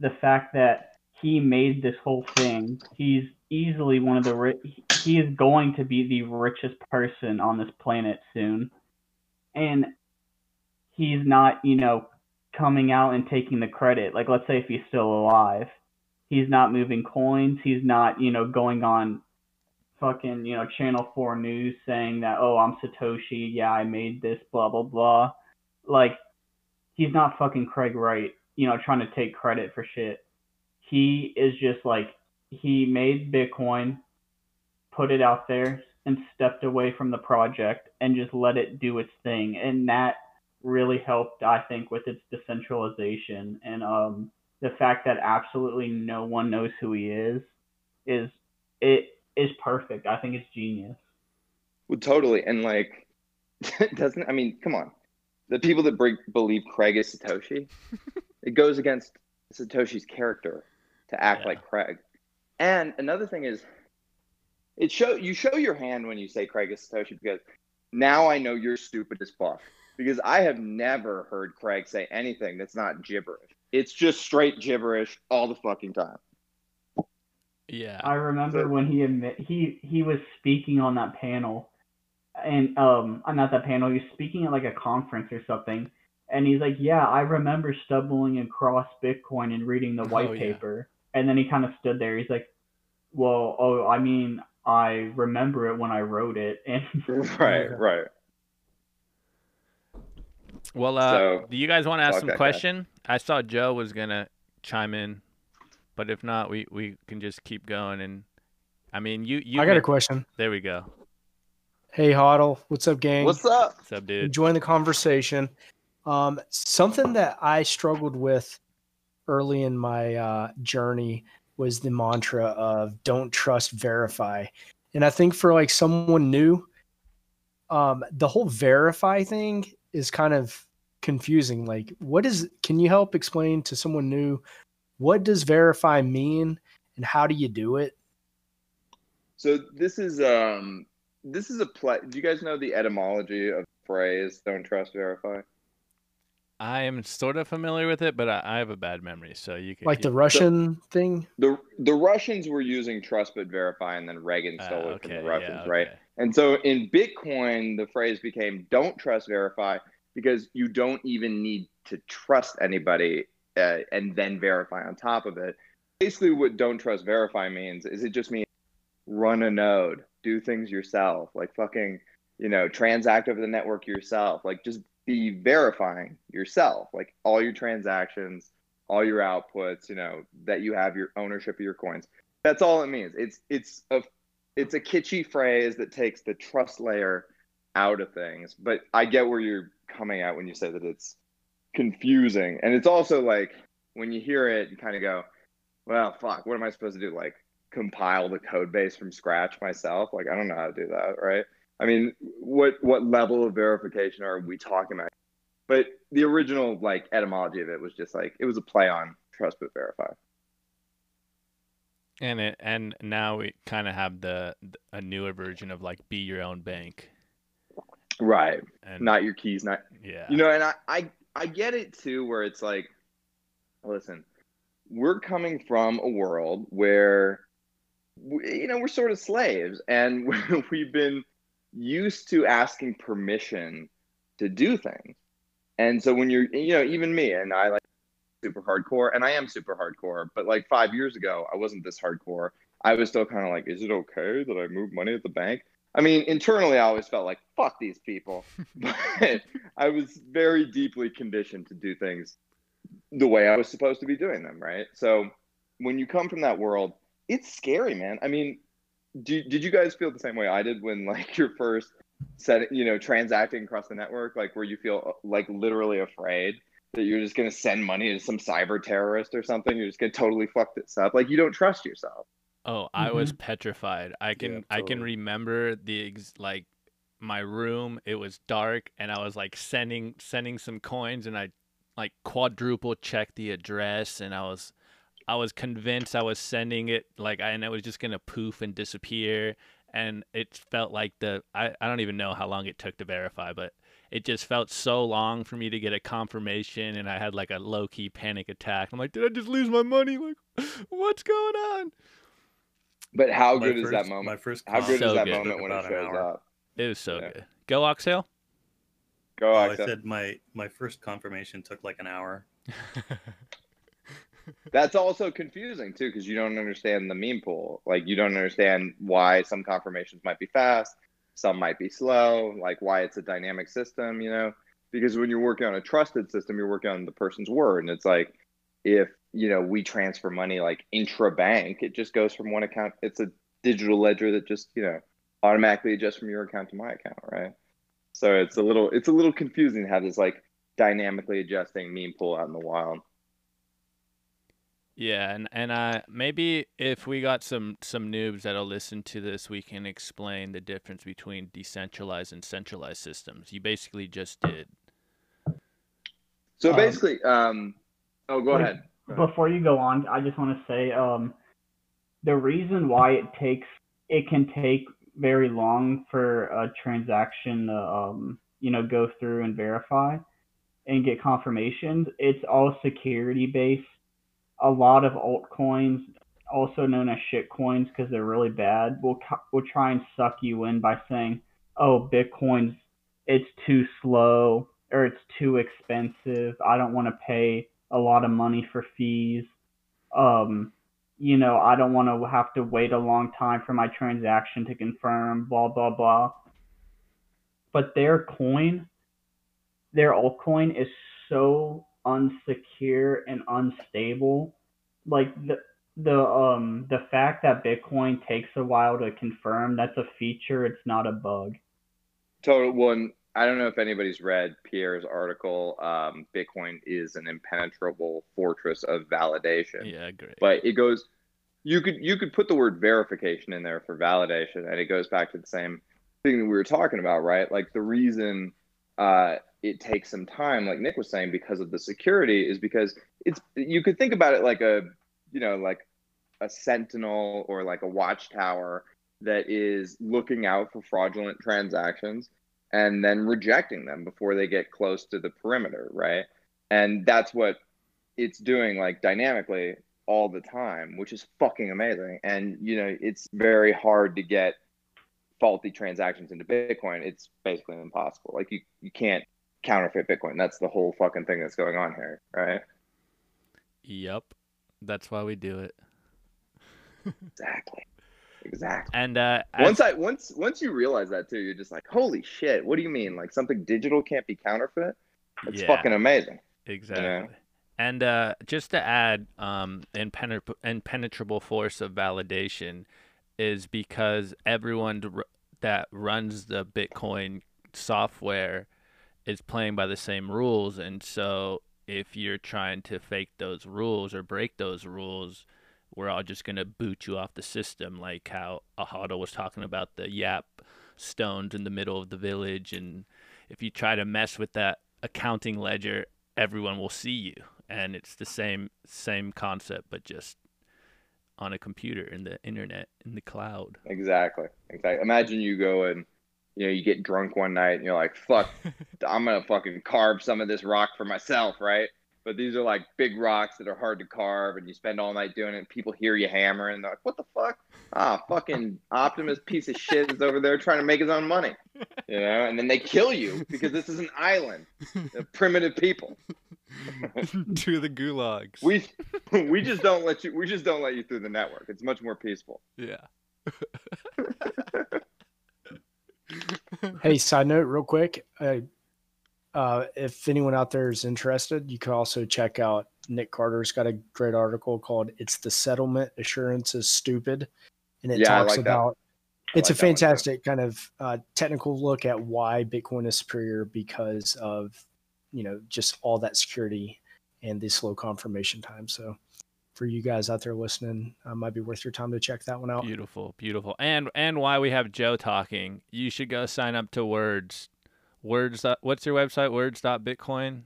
the fact that he made this whole thing. He's easily one of the ri- he is going to be the richest person on this planet soon. And he's not, you know, coming out and taking the credit. Like let's say if he's still alive, he's not moving coins, he's not, you know, going on fucking, you know, Channel 4 news saying that, oh, I'm Satoshi, yeah, I made this, blah, blah, blah. Like, he's not fucking Craig Wright, you know, trying to take credit for shit. He is just like, he made Bitcoin, put it out there, and stepped away from the project and just let it do its thing. And that really helped, I think, with its decentralization. And um, the fact that absolutely no one knows who he is is it is perfect. I think it's genius. Well, totally. And like, doesn't I mean, come on, the people that bring, believe Craig is Satoshi, it goes against Satoshi's character to act Yeah. like Craig. And another thing is, it show you show your hand when you say Craig is Satoshi because now I know you're stupid as fuck. Because I have never heard Craig say anything that's not gibberish. It's just straight gibberish all the fucking time. Yeah. I remember So- when he admit he he was speaking on that panel, and um, uh, not that panel. He was speaking at like a conference or something, and he's like, "Yeah, I remember stumbling across Bitcoin and reading the white Oh, yeah. paper." And then he kind of stood there. He's like, "Well, oh, I mean, I remember it when I wrote it." And Right, right. Well, uh, So, do you guys want to ask some that guy. question? I saw Joe was gonna chime in, but if not, we we can just keep going. And I mean, you you. I got a question. There we go. Hey, Hodl. What's up, gang? What's up? What's up, dude? Join the conversation. Um, something that I struggled with early in my uh, journey was the mantra of don't trust, verify. And I think for like someone new, um, the whole verify thing is kind of confusing. Like, what is, can you help explain to someone new what does verify mean? and how do you do it? So this is um this is a play. Do you guys know the etymology of the phrase "Don't trust, verify"? I am sort of familiar with it, but I, I have a bad memory, so you can Like the you- Russian thing? The the Russians were using trust but verify, and then Reagan Ah, stole it from okay, the yeah, Russians, right? And so in Bitcoin, the phrase became "Don't trust, verify," because you don't even need to trust anybody uh, and then verify on top of it. Basically, what "Don't trust, verify" means is it just means run a node, do things yourself, like fucking, you know, transact over the network yourself, like just be verifying yourself, like all your transactions, all your outputs, you know, that you have your ownership of your coins. That's all it means. It's it's a it's a kitschy phrase that takes the trust layer out of things. But I get where you're coming at when you say that it's confusing. And it's also like when you hear it, you kind of go, well, fuck, what am I supposed to do? Like compile the code base from scratch myself? Like I don't know how to do that, right? I mean, what what level of verification are we talking about? But the original like etymology of it was just like it was a play on trust but verify. And it and now we kind of have the a newer version of like be your own bank. Right. And Not your keys, not yeah. you know and I, I i get it too where it's like listen we're coming from a world where we, you know we're sort of slaves and we've been used to asking permission to do things. And so when you're you know even me and i like super hardcore and i am super hardcore but like five years ago i wasn't this hardcore. I was still kind of like is it okay that i move money at the bank I mean, internally, I always felt like fuck these people, but I was very deeply conditioned to do things the way I was supposed to be doing them, right? So when you come from that world, it's scary, man. I mean, do, did you guys feel the same way I did when like your first set, you know, transacting across the network, like where you feel like literally afraid that you're just gonna send money to some cyber terrorist or something? You're just gonna totally fuck this up. Like you don't trust yourself. Oh, I was mm-hmm. petrified. I can Yeah, I can remember the ex- like my room. It was dark, and I was like sending sending some coins, and I like quadruple checked the address, and I was I was convinced I was sending it like, I- and it was just gonna poof and disappear, and it felt like the I I don't even know how long it took to verify, but it just felt so long for me to get a confirmation, and I had like a low key panic attack. I'm like, did I just lose my money? Like, what's going on? But how My good is that first- My moment? first How good So is that good. moment when it shows up? It was so Yeah. good. Go Oxtail. Go, Oh, I said my my first confirmation took like an hour. That's also confusing too, because you don't understand the mempool. Like you don't understand why some confirmations might be fast, some might be slow, like why it's a dynamic system, you know? Because when you're working on a trusted system, you're working on the person's word. And it's like if you know we transfer money like intra bank, it just goes from one account. It's a digital ledger that just, you know, automatically adjusts from your account to my account, right? So it's a little it's a little confusing to have this like dynamically adjusting mempool out in the wild. Yeah, and and uh, maybe if we got some some noobs that'll listen to this, we can explain the difference between decentralized and centralized systems. You basically just did. So Um, basically, um, oh, go Wait, ahead. Before you go on, I just want to say um, the reason why it takes it can take very long for a transaction to um, you know go through and verify and get confirmations. It's all security based. A lot of altcoins, also known as shit coins because they're really bad, will will try and suck you in by saying, "Oh, Bitcoin's it's too slow or it's too expensive. I don't want to pay a lot of money for fees. Um, you know, I don't want to have to wait a long time for my transaction to confirm, blah, blah, blah. But their coin, their altcoin is so unsecure and unstable. Like the the um the fact that Bitcoin takes a while to confirm, that's a feature, it's not a bug. Total one. I don't know if anybody's read Pierre's article. Um, Bitcoin is an impenetrable fortress of validation. Yeah, great. But it goes. You could you could put the word verification in there for validation, and it goes back to the same thing that we were talking about, right? Like the reason uh, it takes some time, like Nick was saying, because of the security, is because it's you could think about it like a you know like a sentinel or like a watchtower that is looking out for fraudulent transactions and then rejecting them before they get close to the perimeter, right? And that's what it's doing like dynamically all the time, which is fucking amazing. And you know, it's very hard to get faulty transactions into Bitcoin. It's basically impossible. Like you you can't counterfeit Bitcoin. That's the whole fucking thing that's going on here, right? Yep. That's why we do it. Exactly. Exactly. And uh, Once I once once you realize that too, you're just like, holy shit, what do you mean? Like something digital can't be counterfeit? It's Yeah. fucking amazing. Exactly. And uh, just to add, um, impenetra- impenetrable force of validation is because everyone that runs the Bitcoin software is playing by the same rules. And so if you're trying to fake those rules or break those rules, we're all just going to boot you off the system, like how Ahado was talking about the Yap stones in the middle of the village. And if you try to mess with that accounting ledger, everyone will see you and it's the same same concept but just on a computer in the internet in the cloud Exactly. Exactly. Imagine you go and you know, you get drunk one night and you're like, fuck, I'm gonna fucking carve some of this rock for myself, right? But these are like big rocks that are hard to carve, and you spend all night doing it. And people hear you hammering, and they're like, "What the fuck? Ah, fucking Optimus piece of shit is over there trying to make his own money," you know. And then they kill you because this is an island of primitive people. to the gulags We we just don't let you. We just don't let you through the network. It's much more peaceful. yeah Hey, side note, real quick. Uh, uh, if anyone out there is interested, you can also check out Nick Carter's got a great article called "It's the Settlement Assurance is Stupid," and it Yeah, talks like about. I It's like a that one, fantastic kind of uh, technical look at why Bitcoin is superior because of, you know, just all that security and the slow confirmation time. So, for you guys out there listening, uh, might be worth your time to check that one out. beautiful beautiful and and why we have joe talking you should go sign up to words words what's your website words.bitcoin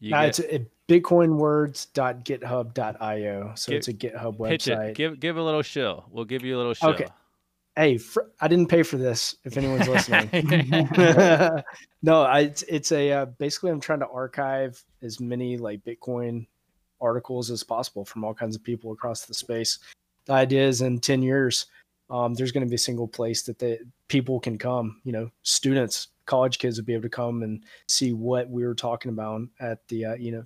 you Uh, get- it's at bitcoinwords.github.io. So Give- it's a GitHub pitch website. it give give a little shill we'll give you a little shill Okay. hey, fr- I didn't pay for this. If anyone's listening, no, I, it's it's a uh, basically I'm trying to archive as many like Bitcoin articles as possible from all kinds of people across the space. The idea is in ten years, um, there's going to be a single place that the people can come. You know, students, college kids would be able to come and see what we were talking about at the uh, you know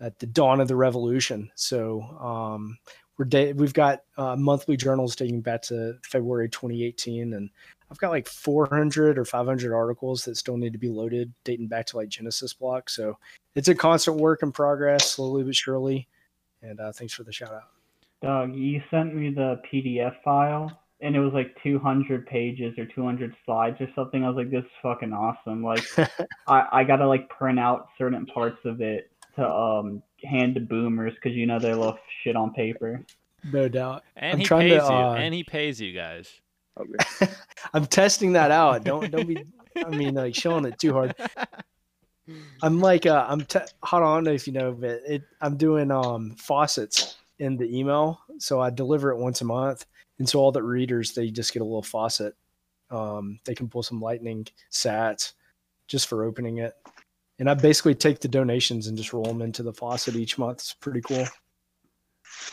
at the dawn of the revolution. So um, we're we've got uh, monthly journals dating back to February 2018, and I've got like 400 or 500 articles that still need to be loaded, dating back to like Genesis block. So it's a constant work in progress, slowly but surely. And uh, thanks for the shout out. Doug, you sent me the PDF file, and it was like 200 pages or 200 slides or something. I was like, this is fucking awesome. Like, I, I gotta like print out certain parts of it to um hand to boomers because you know they love shit on paper. no doubt. and I'm he trying pays to, you uh, and he pays you guys Okay. I'm testing that out. Don't don't be. I mean, like showing it too hard. I'm like, uh, I'm. Te- hold on, I don't know if you know, but it. I'm doing um faucets in the email, so I deliver it once a month, and so all the readers they just get a little faucet. Um, they can pull some lightning sats just for opening it, and I basically take the donations and just roll them into the faucet each month. It's pretty cool.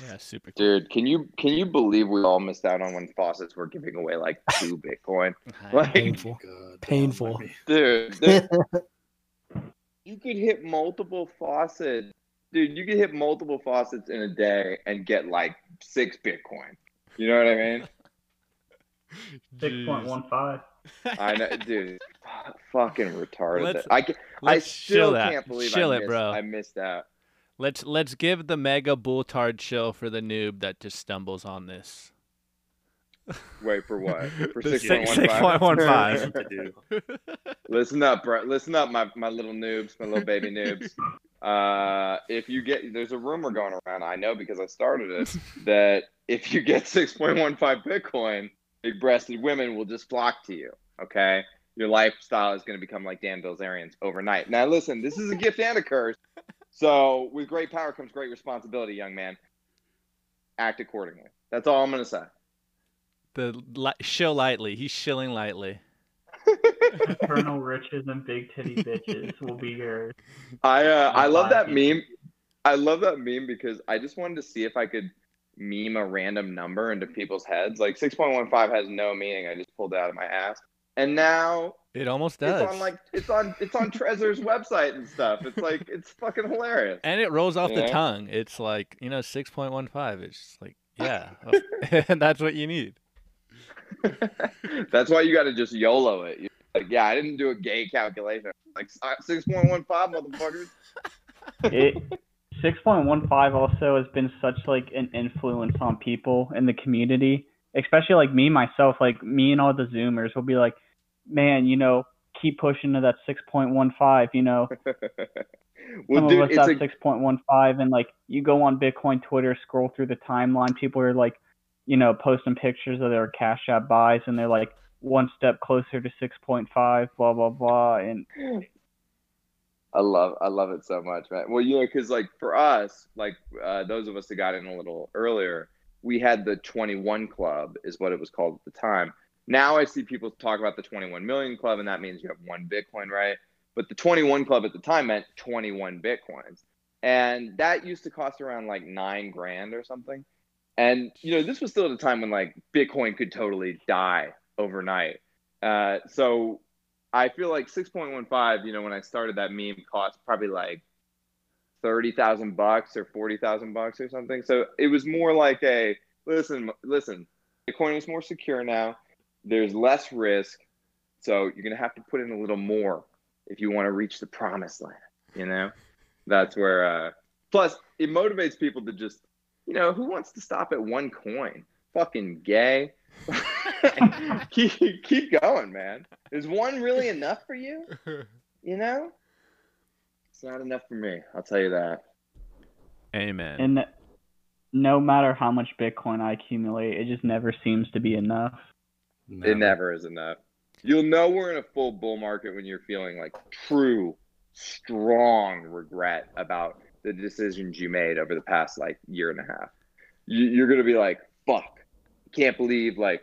yeah super cool. Dude, can you can you believe we all missed out on when faucets were giving away like two Bitcoin? Like- Painful. God, Painful. don't mind me. Dude, there- you could hit multiple faucets. Dude, you could hit multiple faucets in a day and get like six Bitcoin. You know what I mean? Six point Jeez. one five. I know, dude. Fucking retarded. Let's- I, ca- I still chill can't believe Chill I it, missed, bro. I missed out. Let's let's give the mega bulltard chill for the noob that just stumbles on this. Wait for what? For six six- point one five. 6.15. I do. Listen up, bro. Listen up, my, my little noobs, my little baby noobs. Uh, if you get, there's a rumor going around. I know because I started it that if you get 6.15 Bitcoin, big-breasted women will just flock to you. Okay, your lifestyle is going to become like Dan Bilzerian's overnight. Now, listen, this is a gift and a curse. So, with great power comes great responsibility, young man. Act accordingly. That's all I'm gonna say. The li- shill lightly. He's shilling lightly. Eternal riches and big titty bitches will be yours. I uh, I love that meme. I love that meme because I just wanted to see if I could meme a random number into people's heads. Like 6.15 has no meaning. I just pulled it out of my ass. And now It almost does. it's on like it's on it's on Trezor's website and stuff. It's like it's fucking hilarious. and it rolls off the Yeah. tongue. It's like, you know, 6.15. It's just like, yeah. and that's what you need. That's why you got to just YOLO it. You're like, yeah, I didn't do a gay calculation. Like 6.15 motherfuckers. It 6.15 also has been such like an influence on people in the community, especially like me myself. Like me and all the Zoomers will be like, man, you know, keep pushing to that 6.15. You know, well, some dude, of us it's have a 6.15, and like you go on Bitcoin Twitter, scroll through the timeline, people are like, you know, posting pictures of their Cash App buys, and they're like one step closer to 6.5, blah blah blah, and I love I love it so much, man. Well, you know, because like for us, like uh, those of us that got in a little earlier, we had the 21 Club, is what it was called at the time. Now I see people talk about the 21 million club, and that means you have one Bitcoin, right? But the 21 Club at the time meant 21 Bitcoins, and that used to cost around like nine grand or something. And you know, this was still at a time when like Bitcoin could totally die overnight. Uh, so I feel like 6.15, you know, when I started that meme cost probably like 30,000 bucks or 40,000 bucks or something. So it was more like a listen, listen, Bitcoin is more secure now. There's less risk. So you're going to have to put in a little more if you want to reach the promised land, you know? That's where uh plus it motivates people to just, you know, who wants to stop at one coin? Fucking gay. keep, keep going, man. Is one really enough for you? You know? It's not enough for me. I'll tell you that. Amen. and no matter how much Bitcoin I accumulate, it just never seems to be enough. It never is enough. You'll know we're in a full bull market when you're feeling like true, strong regret about the decisions you made over the past like year and a half. You, you're gonna be like, "Fuck, can't believe like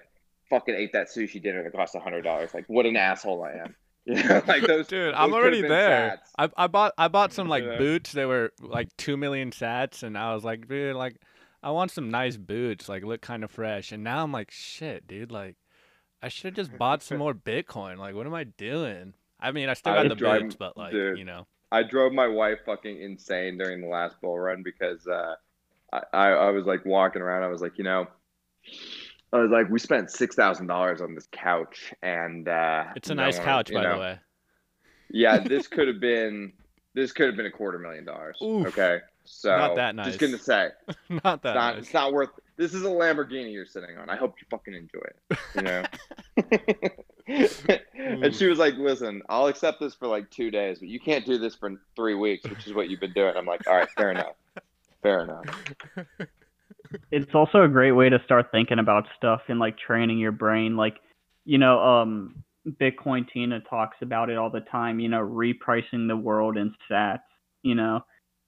fucking ate that sushi dinner that cost a hundred dollars. Like, what an asshole I am." You know, like those. Dude, those I'm already there. sats. I, I bought I bought some like Yeah. boots. They were like two million sats, and I was like, dude, like I want some nice boots, like look kind of fresh. And now I'm like, shit, dude, like I should have just bought some more Bitcoin. Like, what am I doing? I mean, I still I got the driving- boots, but like, dude. you know, I drove my wife fucking insane during the last bull run because uh, I, I was like walking around. I was like, you know, I was like, we spent six thousand dollars on this couch, and uh, it's a no nice one- couch, by know, the way. Yeah, this could have been this could have been a quarter million dollars. Oof. Okay, so Not that nice. Just gonna say, Not that it's not nice. it's not worth. This is a Lamborghini you're sitting on. I hope you fucking enjoy it. You know. and she was like, "Listen, I'll accept this for like two days, but you can't do this for three weeks, which is what you've been doing." I'm like, "All right, fair enough, fair enough." It's also a great way to start thinking about stuff and like training your brain. Like, you know, um, Bitcoin Tina talks about it all the time. You know, repricing the world in Sats. You know,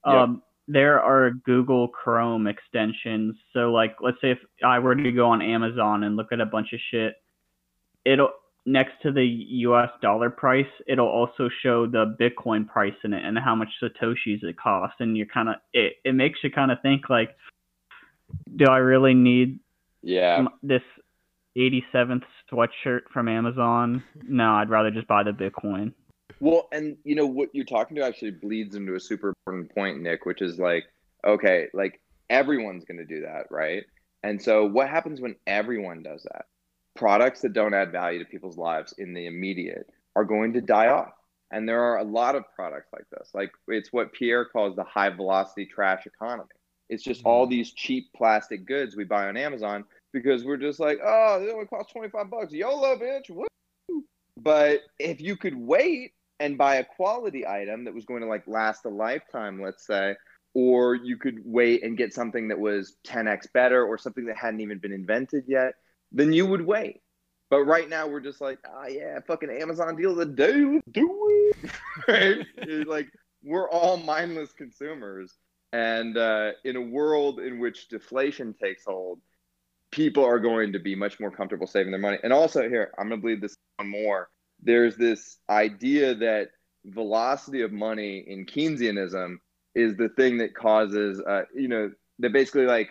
Yep. There are Google Chrome extensions. So, like, let's say if I were to go on Amazon and look at a bunch of shit, it'll next to the U.S. dollar price, it'll also show the Bitcoin price in it and how much satoshis it costs. And you're kind of it. It makes you kind of think like, do I really need Yeah, this 87th sweatshirt from Amazon? No, I'd rather just buy the Bitcoin. Well, and you know what you're talking to actually bleeds into a super important point, Nick, which is like, okay, like everyone's going to do that, right? And so what happens when everyone does that? Products that don't add value to people's lives in the immediate are going to die off. And there are a lot of products like this. Like it's what Pierre calls the high velocity trash economy. It's just all mm-hmm. these cheap plastic goods we buy on Amazon because we're just like, oh, it only costs 25 bucks. YOLO, bitch. Woo! But if you could wait and buy a quality item that was going to like last a lifetime, let's say, or you could wait and get something that was 10x better or something that hadn't even been invented yet, then you would wait. But right now we're just like, oh yeah, fucking Amazon deal of the day, let's do it. right? Like we're all mindless consumers. And uh, in a world in which deflation takes hold, people are going to be much more comfortable saving their money. And also here, I'm going to bleed this one more. There's this idea that velocity of money in Keynesianism is the thing that causes, uh, you know, that basically like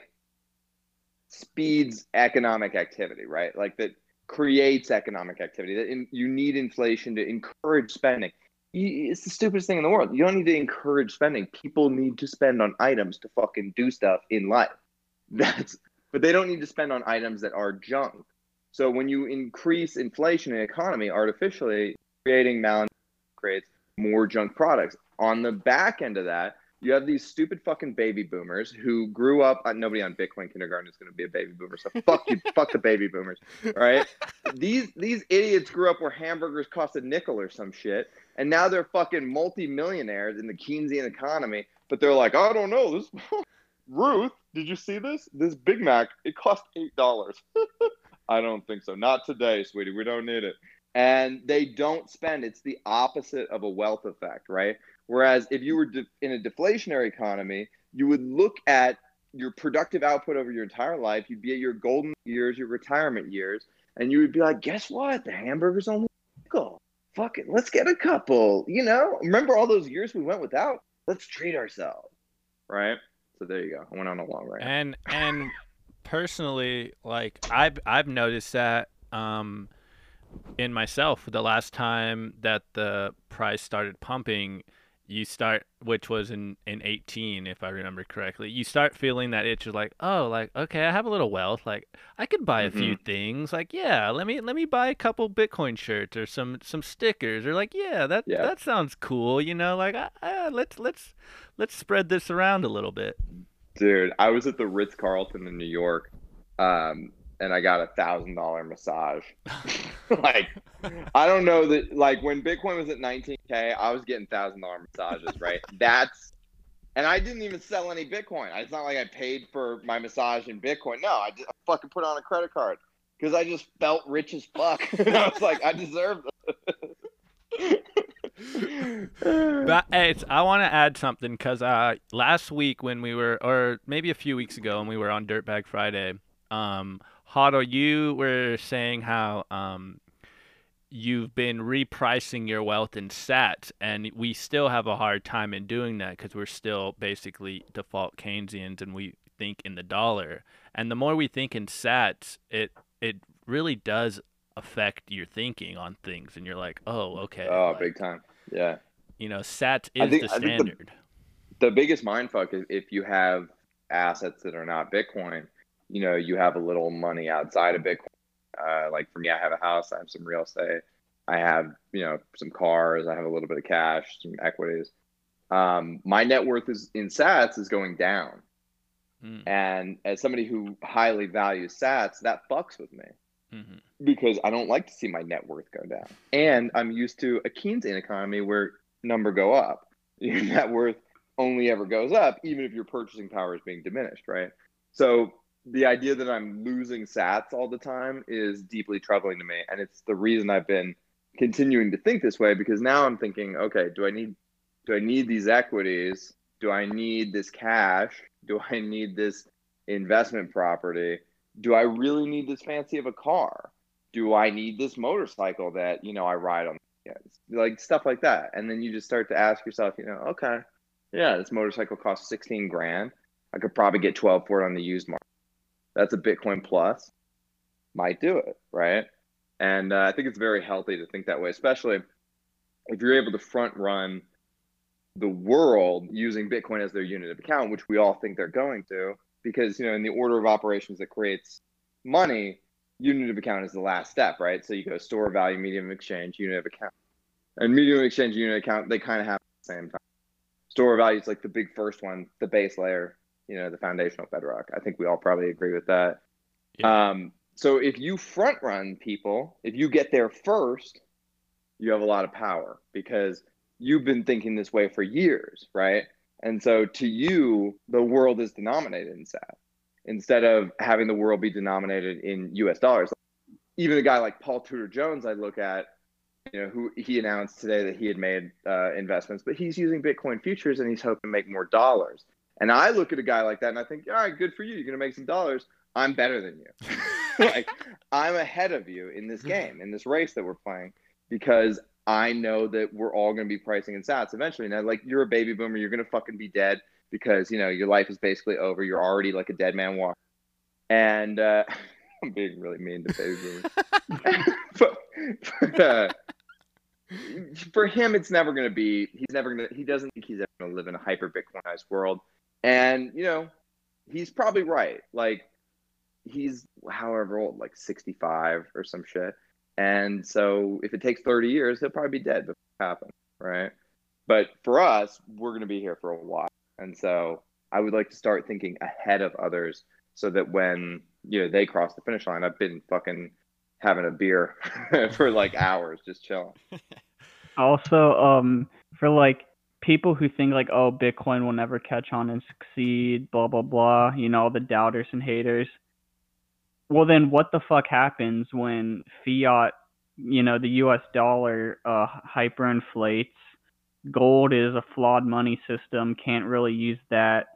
speeds economic activity, right? Like that creates economic activity. That in, you need inflation to encourage spending. It's the stupidest thing in the world. You don't need to encourage spending. People need to spend on items to fucking do stuff in life. That's but they don't need to spend on items that are junk. So when you increase inflation in the economy artificially, creating balance creates more junk products. On the back end of that, you have these stupid fucking baby boomers who grew up. Uh, nobody on Bitcoin kindergarten is going to be a baby boomer, so fuck you, fuck the baby boomers, right? These these idiots grew up where hamburgers cost a nickel or some shit, and now they're fucking multimillionaires in the Keynesian economy. But they're like, I don't know, this Ruth, did you see this? This Big Mac, it cost eight dollars. I don't think so. Not today, sweetie. We don't need it. And they don't spend. It's the opposite of a wealth effect, right? Whereas if you were de- in a deflationary economy, you would look at your productive output over your entire life. You'd be at your golden years, your retirement years, and you would be like, guess what? The hamburger's only nickel. Fuck it, let's get a couple. You know, remember all those years we went without? Let's treat ourselves, right? So there you go. I went on a long rant. And and personally, like I've I've noticed that um, in myself the last time that the price started pumping you start which was in in 18 if i remember correctly you start feeling that itch of like oh like okay i have a little wealth like i could buy a Mm-hmm. few things like yeah let me let me buy a couple bitcoin shirts or some some stickers or like yeah that Yeah. that sounds cool you know like I, I, let's let's let's spread this around a little bit Dude, I was at the Ritz Carlton in New York, um, and I got a thousand dollar massage. like, I don't know that. Like when Bitcoin was at 19k, I was getting thousand dollar massages. Right? That's, and I didn't even sell any Bitcoin. It's not like I paid for my massage in Bitcoin. No, I just I fucking put on a credit card because I just felt rich as fuck. and I was like, I deserve it. But it's, I want to add something because uh, last week when we were, or maybe a few weeks ago when we were on Dirtbag Friday, um, Hodo, you were saying how um, you've been repricing your wealth in Sats, and we still have a hard time in doing that because we're still basically default Keynesians and we think in the dollar. And the more we think in Sats, it it really does affect your thinking on things, and you're like, oh, okay, oh, like, big time. Yeah. you know, Sats I is think- the think the- standard. the biggest mindfuck is if you have assets that are not Bitcoin, you know, you have a little money outside of Bitcoin. Uh, like for me, I have a house, I have some real estate, I have, you know, some cars, I have a little bit of cash, some equities. Um, my net worth is in sats is going down. Mm, And as somebody who highly values sats, that fucks with me mhm. because I don't like to see my net worth go down. And I'm used to a Keynesian economy where number go up. Your net worth only ever goes up, even if your purchasing power is being diminished, right? So the idea that I'm losing sats all the time is deeply troubling to me. And it's the reason I've been continuing to think this way because now I'm thinking, okay, do I need do I need these equities? Do I need this cash? Do I need this investment property? Do I really need this fancy of a car? Do I need this motorcycle that, you know, I ride on? Yeah, like stuff like that. And then you just start to ask yourself, you know, okay, yeah, this motorcycle costs 16 grand. I could probably get 12 for it on the used market. That's a Bitcoin plus. Might do it, right? And uh, I think it's very healthy to think that way, especially if you're able to front run the world using Bitcoin as their unit of account, which we all think they're going to, because you know, in the order of operations that creates money, unit of account is the last step, right? So you go store value, medium of exchange, unit of account, and medium of exchange, unit of account, they kind of happen at the same time. Store value is like the big first one, the base layer, you know, the foundational bedrock. I think we all probably agree with that. Yeah. Um, so if you front run people, if you get there first, you have a lot of power because you've been thinking this way for years, right? And so to you, the world is denominated in SAT instead of having the world be denominated in US dollars. Even a guy like Paul Tudor Jones, I look at, you know, who he announced today that he had made uh, investments, but he's using Bitcoin futures and he's hoping to make more dollars. And I look at a guy like that and I think, all right, good for you. You're going to make some dollars. I'm better than you. like I'm ahead of you in this game, in this race that we're playing, because I know that we're all going to be pricing in sats eventually. Now, like you're a baby boomer, you're going to fucking be dead because you know your life is basically over. You're already like a dead man walking. And uh, I'm being really mean to baby boomers. but, but uh, for him, it's never going to be. He's never going to. He doesn't think he's ever going to live in a hyper Bitcoinized world. And you know, he's probably right. Like he's however old, like 65 or some shit. And so if it takes 30 years, he'll probably be dead before it happens, right? But for us, we're going to be here for a while. And so I would like to start thinking ahead of others so that when, you know, they cross the finish line, I've been fucking having a beer for like hours just chilling. Also, um, for like people who think like, oh, Bitcoin will never catch on and succeed, blah blah blah, you know, all the doubters and haters. Well, then what the fuck happens when fiat, you know, the U.S. dollar uh, hyperinflates? Gold is a flawed money system. Can't really use that.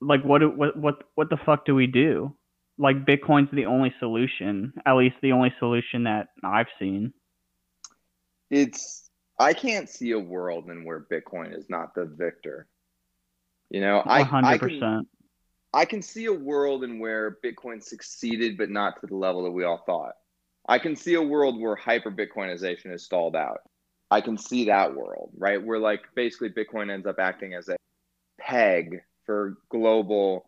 Like, what what what what the fuck do we do? Like, Bitcoin's the only solution. At least the only solution that I've seen. It's I can't see a world in where Bitcoin is not the victor. You know, I, I can, I can see a world in where Bitcoin succeeded, but not to the level that we all thought. I can see a world where hyper Bitcoinization is stalled out. I can see that world, right? Where like basically Bitcoin ends up acting as a peg for global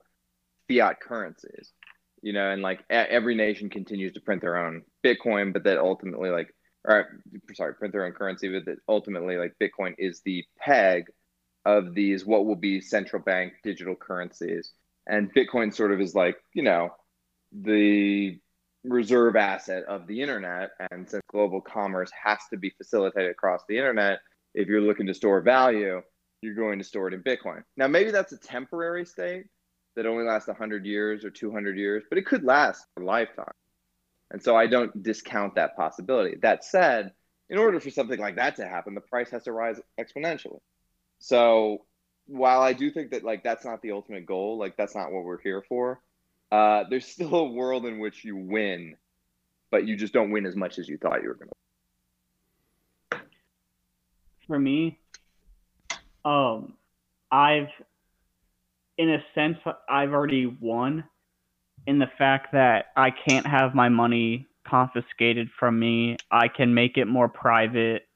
fiat currencies, you know, and like every nation continues to print their own Bitcoin, but that ultimately like, or sorry, print their own currency, but that ultimately like Bitcoin is the peg of these what will be central bank digital currencies and Bitcoin sort of is like you know the reserve asset of the internet. And since global commerce has to be facilitated across the internet if you're looking to store value you're going to store it in bitcoin. Now maybe that's a temporary state that only lasts 100 years or 200 years but it could last a lifetime. And so i don't discount that possibility. That said in order for something like that to happen the price has to rise exponentially. So while I do think that like that's not the ultimate goal, like that's not what we're here for. Uh, there's still a world in which you win, but you just don't win as much as you thought you were gonna. For me, um, I've, in a sense, I've already won, in the fact that I can't have my money confiscated from me. I can make it more private,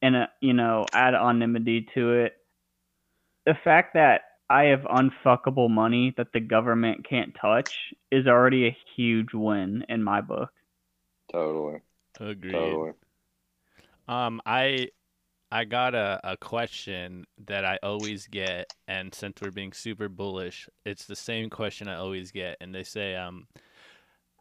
and uh, you know, add anonymity to it the fact that I have unfuckable money that the government can't touch is already a huge win in my book. Totally. Agreed. Totally. Um, I I got a, a question that I always get, and since we're being super bullish, it's the same question I always get, and they say, um,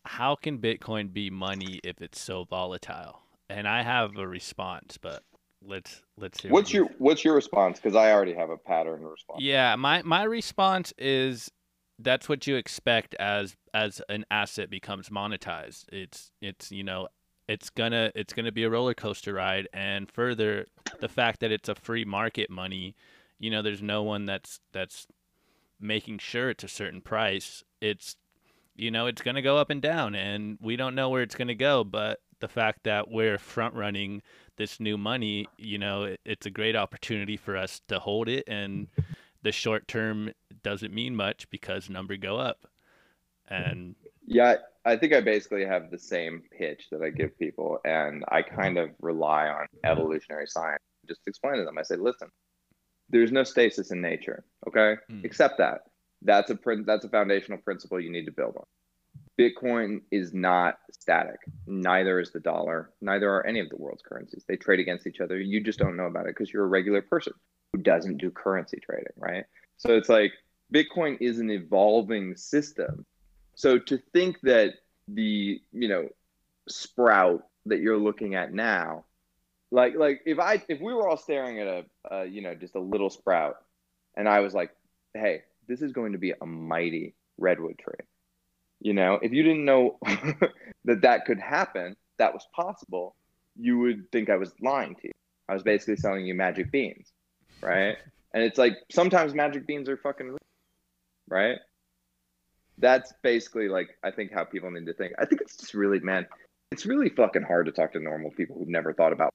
how can Bitcoin be money if it's so volatile? And I have a response, but let's let's hear. What's your What's your response? Because I already have a pattern response. Yeah, my my response is that's what you expect as as an asset becomes monetized. It's it's you know it's gonna it's gonna be a roller coaster ride, and further the fact that it's a free market money, you know, there's no one that's that's making sure it's a certain price. It's you know it's gonna go up and down, and we don't know where it's gonna go, but the fact that we're front running this new money, you know, it, it's a great opportunity for us to hold it, and the short term doesn't mean much because number go up. And yeah, I think I basically have the same pitch that I give people, and I kind of rely on evolutionary science. Just explain to them. I say, listen, there's no stasis in nature. Okay, mm. accept that. That's a that's a foundational principle you need to build on. Bitcoin is not static. Neither is the dollar. Neither are any of the world's currencies. They trade against each other. You just don't know about it because you're a regular person who doesn't do currency trading, right? So it's like Bitcoin is an evolving system. So to think that the, you know, sprout that you're looking at now, like like if I if we were all staring at a, you know just a little sprout, and I was like, hey, this is going to be a mighty redwood tree you know, if you didn't know that that could happen, that was possible, you would think I was lying to you. I was basically selling you magic beans, right? And it's like sometimes magic beans are fucking real, right? that's basically like I think how people need to think. I think it's just really man, it's really fucking hard to talk to normal people who've never thought about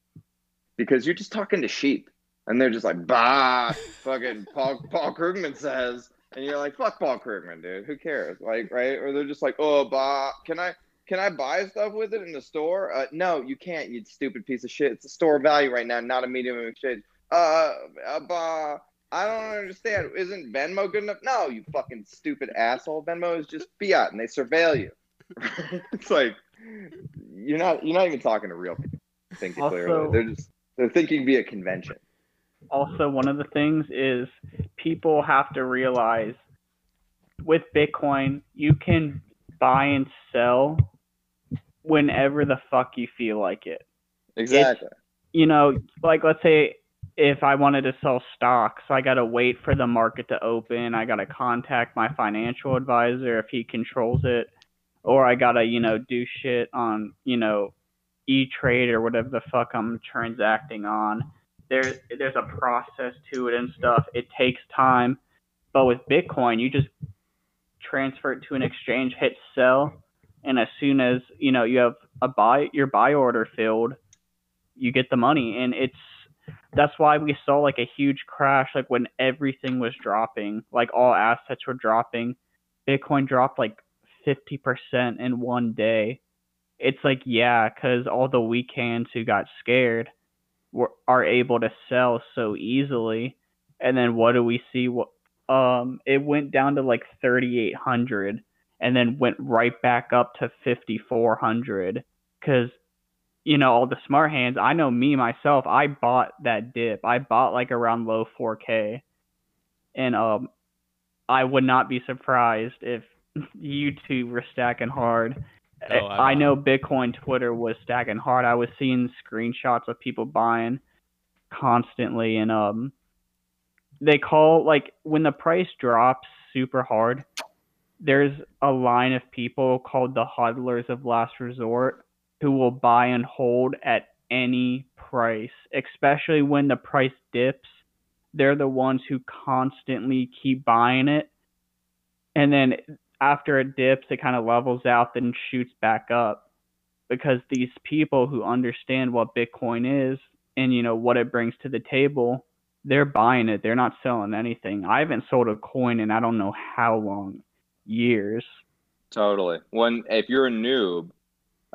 because you're just talking to sheep and they're just like bah fucking Paul Paul Krugman says and you're like fuck Paul Krugman dude who cares like right or they're just like oh bah can I can I buy stuff with it in the store? Uh, no, you can't. You stupid piece of shit. It's a store value right now, not a medium of exchange. Uh, uh, bah, I don't understand. Isn't Venmo good enough? No, you fucking stupid asshole. Venmo is just fiat, and they surveil you. it's like you're not you're not even talking to real people. Thinking Also- clearly, they're just they're thinking via convention. Also one of the things is people have to realize with bitcoin you can buy and sell whenever the fuck you feel like it. Exactly. you know like let's say if i wanted to sell stocks i got to wait for the market to open. I got to contact my financial advisor if he controls it. Or i got to you know do shit on you know e-trade or whatever the fuck i'm transacting on there there's a process to it and stuff. It takes time. But with bitcoin you just transfer it to an exchange hit sell and as soon as you know you have a buy your buy order filled you get the money. And it's that's why we saw like a huge crash like when everything was dropping like all assets were dropping. Bitcoin dropped like 50% in one day. It's like yeah cuz all the weak hands who got scared are able to sell so easily. And then what do we see? What um it went down to like 3800 and then went right back up to 5400 cuz you know all the smart hands i know me myself i bought that dip. I bought like around low 4k and um i would not be surprised if you two were stacking hard Oh, I, I know bitcoin twitter was stacking hard i was seeing screenshots of people buying constantly and um they call like when the price drops super hard there's a line of people called the hodlers of last resort who will buy and hold at any price, especially when the price dips. They're the ones who constantly keep buying it. And then after it dips, it kind of levels out, then shoots back up. Because these people who understand what Bitcoin is and you know what it brings to the table, they're buying it. They're not selling anything. I haven't sold a coin in I don't know how long. Years. Totally. When if you're a noob,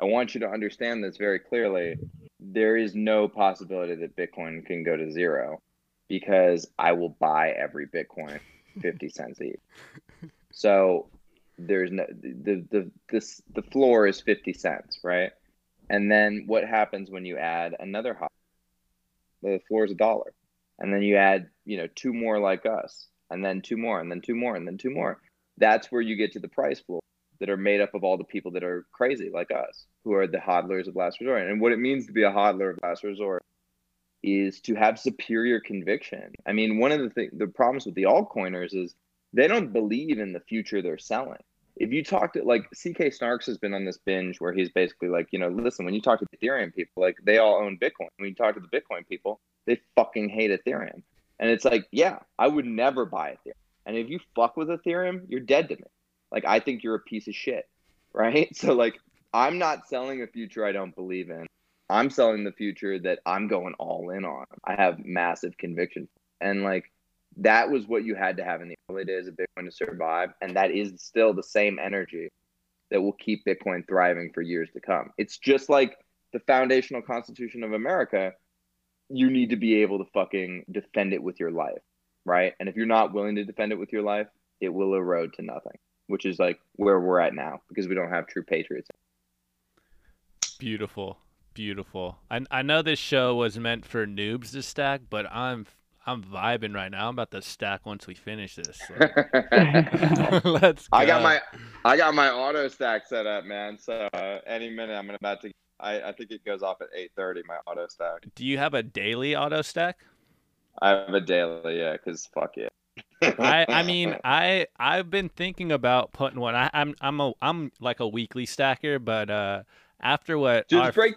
I want you to understand this very clearly. There is no possibility that Bitcoin can go to zero because I will buy every Bitcoin 50 cents each. So there's no the the this the floor is 50 cents, right? And then what happens when you add another hot? The floor is a dollar. And then you add, you know, two more like us, and then two more, and then two more, and then two more. That's where you get to the price floor that are made up of all the people that are crazy like us, who are the hodlers of last resort. And what it means to be a hodler of last resort is to have superior conviction. I mean, one of the thing, the problems with the altcoiners is they don't believe in the future they're selling. If you talk to like CK Snarks has been on this binge where he's basically like, you know, listen, when you talk to the Ethereum people, like they all own Bitcoin. When you talk to the Bitcoin people, they fucking hate Ethereum. And it's like, yeah, I would never buy Ethereum. And if you fuck with Ethereum, you're dead to me. Like I think you're a piece of shit, right? So like I'm not selling a future I don't believe in. I'm selling the future that I'm going all in on. I have massive conviction, and like that was what you had to have in the early days of Bitcoin to survive, and that is still the same energy that will keep Bitcoin thriving for years to come. It's just like the foundational constitution of America. You need to be able to fucking defend it with your life, right? And if you're not willing to defend it with your life, it will erode to nothing which is like where we're at now because we don't have true patriots. Beautiful, beautiful. I I know this show was meant for noobs to stack, but I'm I'm vibing right now. I'm about to stack once we finish this. so Let's. Go. I got my I got my auto stack set up, man. So uh, any minute I'm about to. I, I think it goes off at 8:30. My auto stack. Do you have a daily auto stack? I have a daily, yeah, because fuck it. I I mean I I've been thinking about putting one. I, I'm I'm a I'm like a weekly stacker, but uh after what Just our- break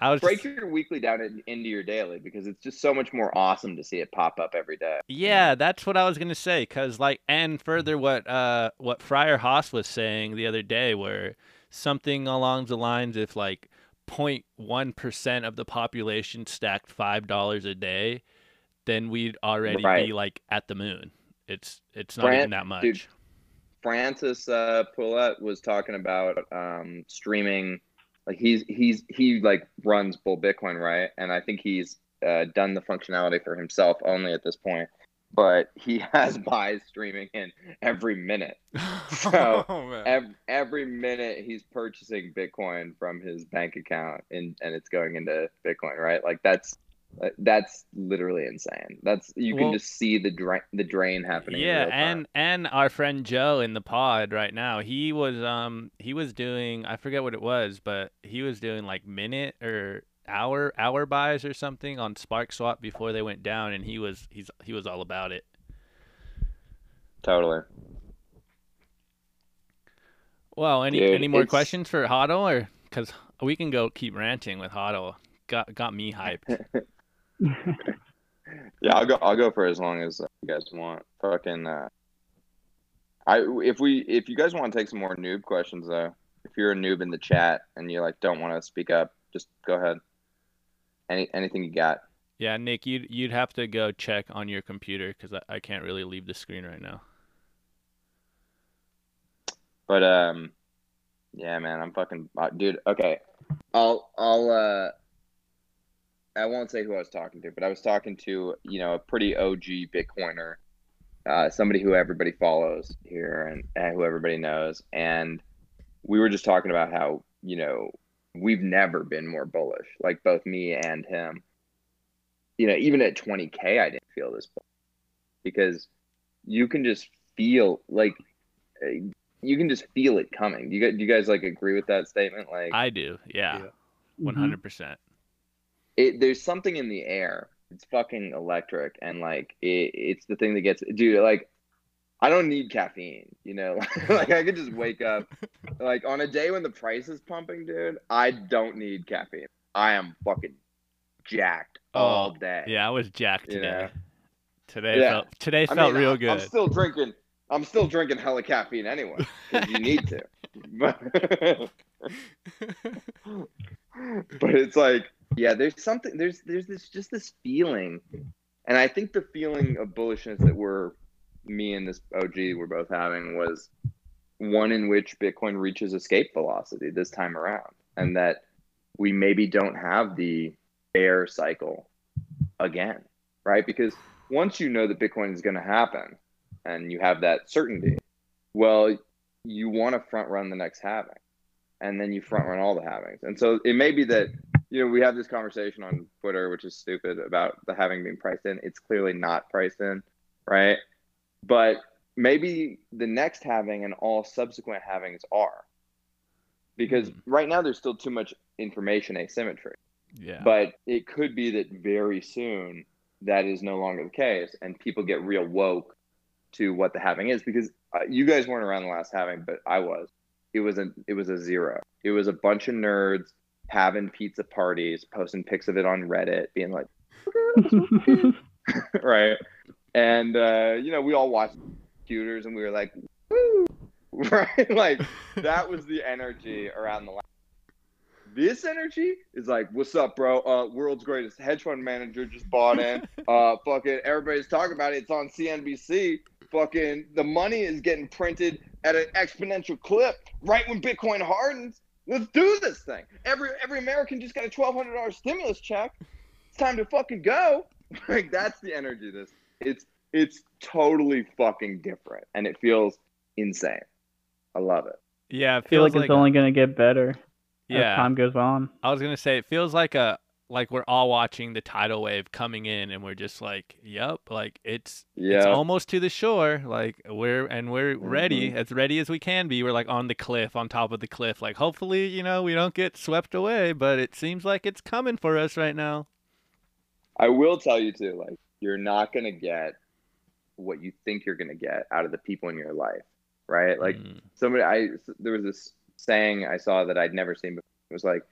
I was break just- your weekly down in, into your daily because it's just so much more awesome to see it pop up every day. Yeah, that's what I was gonna say. Cause like, and further, what uh, what Friar Haas was saying the other day, where something along the lines if like 0.1 percent of the population stacked five dollars a day, then we'd already be like at the moon. It's it's not Fran- even that much. dude, Francis uh, Pouliot was talking about um, streaming. Like he's he's he like runs Bull Bitcoin, right? And I think he's uh, done the functionality for himself only at this point. But he has buys streaming in every minute. So, Oh. Every, every minute he's purchasing Bitcoin from his bank account, and and it's going into Bitcoin, right? Like that's that's literally insane. That's you can just see the drain the drain happening. Yeah, and and our friend Joe in the pod right now, he was um he was doing I forget what it was, but he was doing like minute or hour hour buys or something on Sparkswap before they went down, and he was he's he was all about it. totally. Well, any Dude, any more it's- questions for Hodl or because we can go keep ranting with Hodl. Got got me hyped. Yeah, I'll go. I'll go for as long as you guys want. Fucking. Uh, I if we if you guys want to take some more noob questions though, if you're a noob in the chat and you like don't want to speak up, just go ahead. Any anything you got? yeah, Nick, you'd you'd have to go check on your computer because I, I can't really leave the screen right now. But um, yeah, man, I'm fucking uh, dude. Okay, I'll I'll uh, I won't say who I was talking to, but I was talking to you know a pretty OG Bitcoiner, uh, somebody who everybody follows here and, and who everybody knows, and we were just talking about how you know we've never been more bullish, like both me and him. You know, even at 20k, I didn't feel this bullish because you can just feel like uh, you can just feel it coming. Do you guys, do you guys like agree with that statement? Like, I do, yeah, Yeah. one hundred percent. It, there's something in the air. It's fucking electric, and like it, it's the thing that gets dude. Like, I don't need caffeine, you know. like I could just wake up, like on a day when the price is pumping, dude. I don't need caffeine. I am fucking jacked oh, all Oh, day. Yeah, I was jacked You today. know? Today Yeah. felt today I felt mean, real good. I'm still drinking. I'm still drinking hella caffeine anyway you need to. But, it's like, yeah, there's something. There's there's this just this feeling, and I think the feeling of bullishness that we're me and this OG were both having was one in which Bitcoin reaches escape velocity this time around, and that we maybe don't have the bear cycle again, right? Because once you know that Bitcoin is going to happen and you have that certainty, well, you want to front run the next halving and then you front run all the halvings. And so it may be that, you know, we have this conversation on Twitter, which is stupid about the halving being priced in. It's clearly not priced in, right? But maybe the next halving and all subsequent halvings are. Because Hmm. right now there's still too much information asymmetry. yeah. But it could be that very soon that is no longer the case, and people get real woke to what the halving is. Because uh, you guys weren't around the last halving, but I was. It was a it was a zero. It was a bunch of nerds having pizza parties, posting pics of it on Reddit, being like, right, and uh, you know we all watched computers, and we were like, woo, right, like that was the energy around the. This energy is like, what's up, bro? Uh, world's greatest hedge fund manager just bought in. Uh, fucking everybody's talking about it. It's on CNBC. Fucking the money is getting printed at an exponential clip right when Bitcoin hardens. Let's do this thing. Every every American just got a twelve hundred dollars stimulus check. It's time to fucking go. Like that's the energy. of This it's it's totally fucking different, and it feels insane. I love it. yeah, it I feel feels like it's only gonna get better yeah. as time goes on. I was gonna say it feels like a like we're all watching the tidal wave coming in, and we're just like, "Yep, like it's it's almost to the shore. Like we're and we're ready, Mhm. as ready as we can be. We're like on the cliff, on top of the cliff. Like hopefully, you know, we don't get swept away, but it seems like it's coming for us right now. I will tell you too, like you're not gonna get what you think you're gonna get out of the people in your life, right? Like Mm. somebody, I there was this saying I saw that I'd never seen before. It was like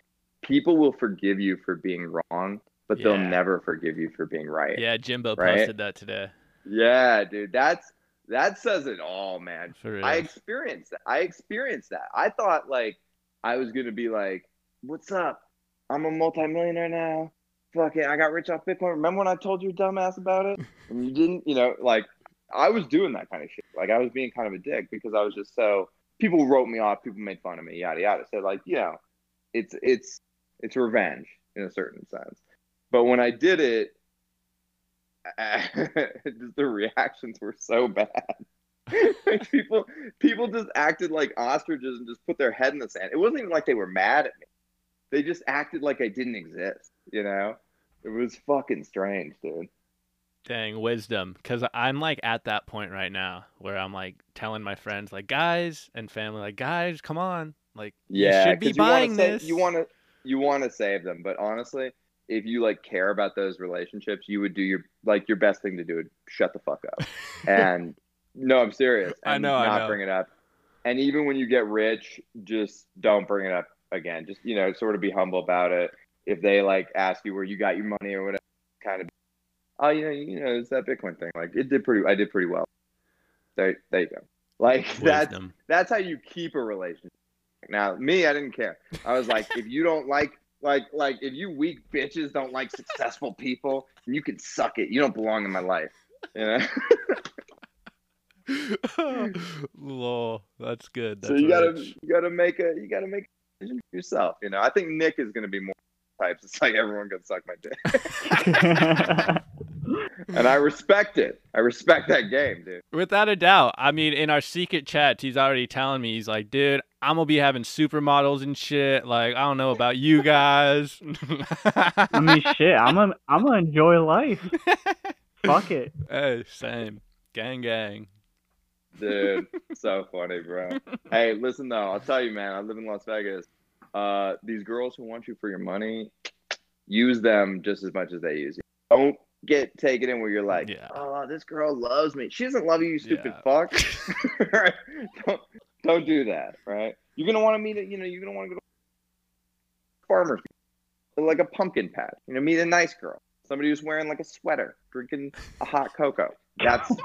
people will forgive you for being wrong, but they'll never forgive you for being right. Yeah, Jimbo Right? posted that today. Yeah, dude, that's that says it all, man. For real. I experienced that. I experienced that. I thought like I was gonna be like, "What's up? I'm a multimillionaire now. Fuck it, I got rich off Bitcoin. Remember when I told you dumbass about it and you didn't? You know, like I was doing that kind of shit. Like I was being kind of a dick because I was just so people wrote me off. People made fun of me. Yada yada. So like, you know, it's it's it's revenge in a certain sense. But when I did it, just the reactions were so bad. like people people just acted like ostriches and just put their head in the sand. It wasn't even like they were mad at me. They just acted like I didn't exist, you know? It was fucking strange, dude. Dang wisdom, because I'm like at that point right now where I'm like telling my friends, like guys and family, like guys, come on, like Yeah, you should be you buying sa- this. You want to you want to save them, but honestly, if you like care about those relationships, you would do your like your best thing to do would shut the fuck up. and no, I'm serious. I And know, I not know. bring it up. And even when you get rich, just don't bring it up again. Just you know, sort of be humble about it. If they like ask you where you got your money or whatever, kind of, oh, you know, you know, it's that Bitcoin thing. Like it did pretty. I did pretty well. There, there you go. Like that's wisdom. that's how you keep a relationship. Now, me, I didn't care. I was like, if you don't like, like, like, if you weak bitches don't like successful people, you can suck it. You don't belong in my life. You know. Lol, that's good. That's so you gotta, rich. you gotta make a, you gotta make a decision for yourself. You know. I think Nick is gonna be more types. It's like everyone can suck my dick, and I respect it. I respect that game, dude. Without a doubt. I mean, in our secret chats, he's already telling me, he's like, dude, I'm gonna be having supermodels and shit. Like, I don't know about you guys. I mean, shit. I'm gonna I'm gonna enjoy life. Fuck it. hey, same. Gang, gang. Dude, so funny, bro. Hey, listen though, I'll tell you, man. I live in Las Vegas. Uh, these girls who want you for your money, use them just as much as they use you. Don't get taken in where you're like, Yeah. oh, this girl loves me. She doesn't love you, you stupid Yeah. fuck. Right? don't don't do that, right? You're gonna want to meet, a, you know, you're gonna want to go to farmers, like a pumpkin patch. You know, meet a nice girl, somebody who's wearing like a sweater, drinking a hot cocoa. That's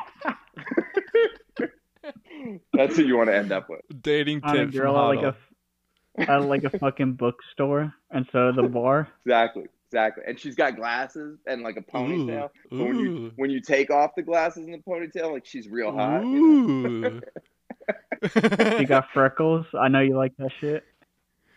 that's who you want to end up with. Dating On a tips. girl at like a at like a fucking bookstore instead of the bar. Exactly, exactly. And she's got glasses and like a ponytail. Ooh, But when you when you take off the glasses and the ponytail, like she's real hot. you know? ooh. You got freckles. I know you like that shit.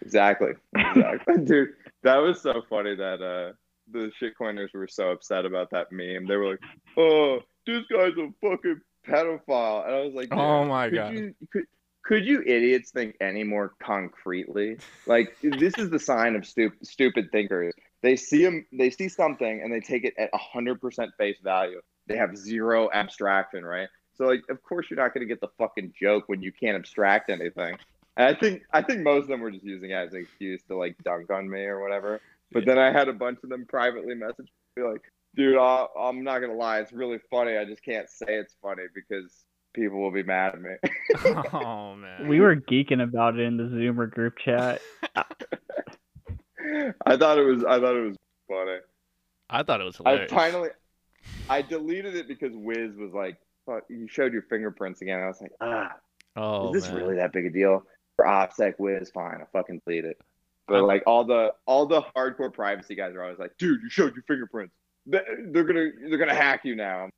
Exactly, exactly, dude. That was so funny that uh the shitcoiners were so upset about that meme. They were like, "Oh, this guy's a fucking pedophile," and I was like, Oh my could God. you, could, could you idiots think any more concretely? Like this is the sign of stupid stupid thinkers. They see them. they see something and they take it at hundred percent face value. They have zero abstraction, right? So like, of course you're not going to get the fucking joke when you can't abstract anything. And I think I think most of them were just using it as an excuse to like dunk on me or whatever. But then I had a bunch of them privately message me like, "Dude, I, I'm not gonna lie, it's really funny. I just can't say it's funny because people will be mad at me." oh man. We were geeking about it in the Zoomer group chat. I thought it was I thought it was funny. I thought it was I finally I deleted it because Wiz was like, "Fuck, you showed your fingerprints again." I was like, "Ah, oh, is this man. really that big a deal?" For OPSEC Wiz, fine, I fucking delete it. But I'm- like all the all the hardcore privacy guys are always like, "Dude, you showed your fingerprints. They- They're gonna they're gonna hack you now."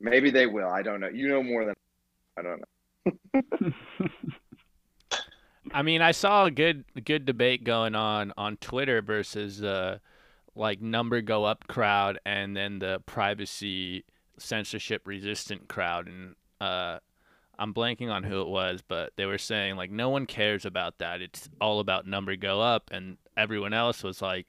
Maybe they will. I don't know. You know more than I don't know. I mean, I saw a good good debate going on on Twitter versus uh like number go up crowd and then the privacy censorship resistant crowd and uh I'm blanking on who it was, but they were saying like no one cares about that. It's all about number go up and everyone else was like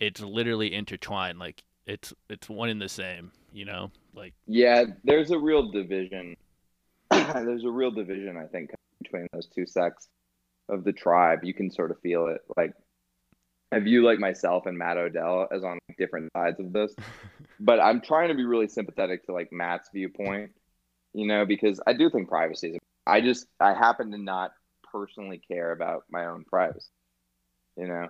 it's literally intertwined like it's it's one in the same, you know? Like Yeah, there's a real division. there's a real division, I think, between those two sects of the tribe. You can sort of feel it. Like, I view like myself and Matt Odell as on different sides of this, but I'm trying to be really sympathetic to like Matt's viewpoint, you know, because I do think privacy is. I just I happen to not personally care about my own privacy. You know,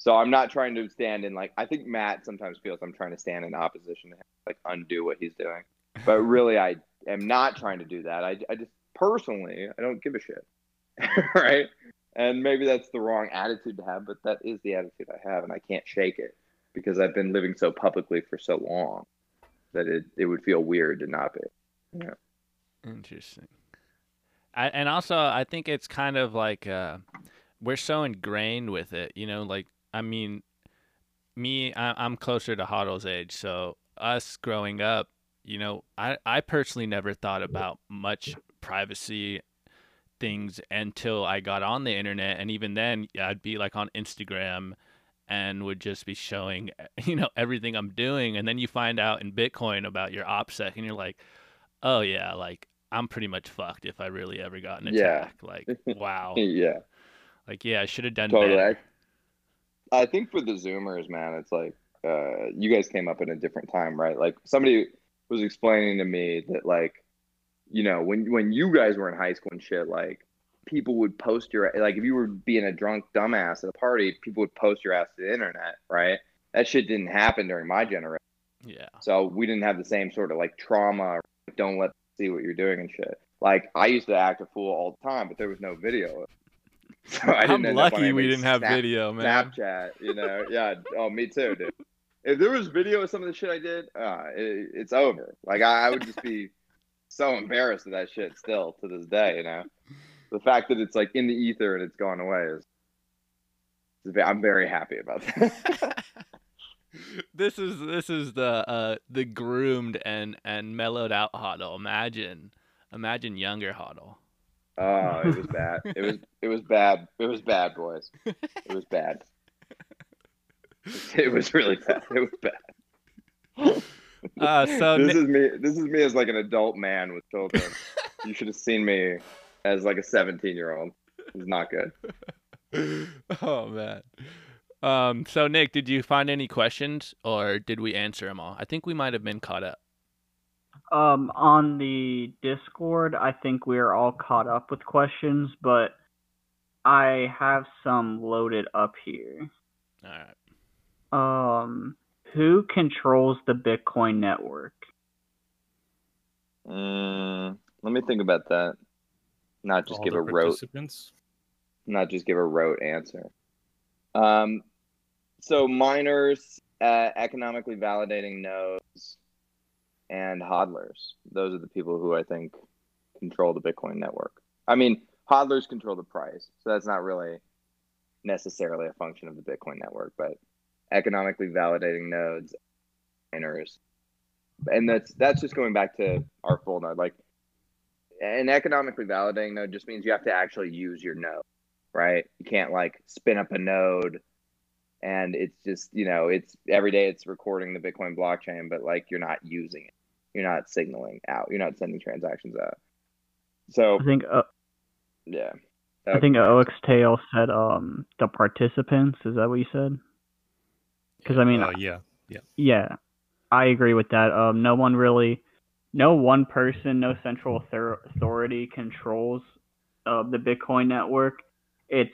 so I'm not trying to stand in like I think Matt sometimes feels I'm trying to stand in opposition to him, like undo what he's doing, but really I am not trying to do that. I I just personally I don't give a shit, right? And maybe that's the wrong attitude to have, but that is the attitude I have, and I can't shake it because I've been living so publicly for so long that it, it would feel weird to not be. Yeah. Interesting. I, and also, I think it's kind of like uh, we're so ingrained with it, you know. Like, I mean, me, I, I'm closer to Hodl's age, so us growing up, you know, I, I personally never thought about much privacy things until I got on the internet, and even then, I'd be like on Instagram and would just be showing, you know, everything I'm doing, and then you find out in Bitcoin about your OPSEC, and you're like, oh yeah, like I'm pretty much fucked if I really ever got an Yeah. attack. Like, wow, yeah. like yeah, I should have done Totally. better. I think for the Zoomers, man, it's like uh, you guys came up in a different time, right? Like somebody was explaining to me that, like, you know, when when you guys were in high school and shit, like people would post your like if you were being a drunk dumbass at a party, people would post your ass to the internet, right? That shit didn't happen during my generation, Yeah, so we didn't have the same sort of like trauma. Don't let them see what you're doing and shit. Like I used to act a fool all the time, but there was no video. So I didn't I'm end up on lucky we didn't have Snap- video, man. Snapchat, you know, yeah. Oh, me too, dude. If there was video of some of the shit I did, uh, it, it's over. Like I, I would just be so embarrassed of that shit still to this day. You know, the fact that it's like in the ether and it's gone away is. I'm very happy about that. this is this is the uh the groomed and and mellowed out Hodl. Imagine, imagine younger Hodl. oh, it was bad. It was it was bad. It was bad, boys. It was bad. It was really bad. It was bad. Uh, so this is me. This is me as like an adult man with children. you should have seen me as like a 17 year old. It's not good. oh man. Um. So Nick, did you find any questions, or did we answer them all? I think we might have been caught up. Um, on the Discord, I think we're all caught up with questions, but I have some loaded up here. All right. Um, who controls the Bitcoin network? Mm, let me think about that. Not just All give a rote, not just give a rote answer. Um, so miners, uh, economically validating nodes, and hodlers. Those are the people who I think control the Bitcoin network. I mean, hodlers control the price, so that's not really necessarily a function of the Bitcoin network, but economically validating nodes, miners, and that's that's just going back to our full node. Like, an economically validating node just means you have to actually use your node, right? You can't like spin up a node and it's just you know it's every day it's recording the bitcoin blockchain but like you're not using it you're not signaling out you're not sending transactions out so I think uh, yeah I think OXTail said um the participants. Is that what you said? Because I mean, uh, yeah, yeah, I agree with that. Um, no one really, no one person, no central author- authority controls uh, the Bitcoin network. It's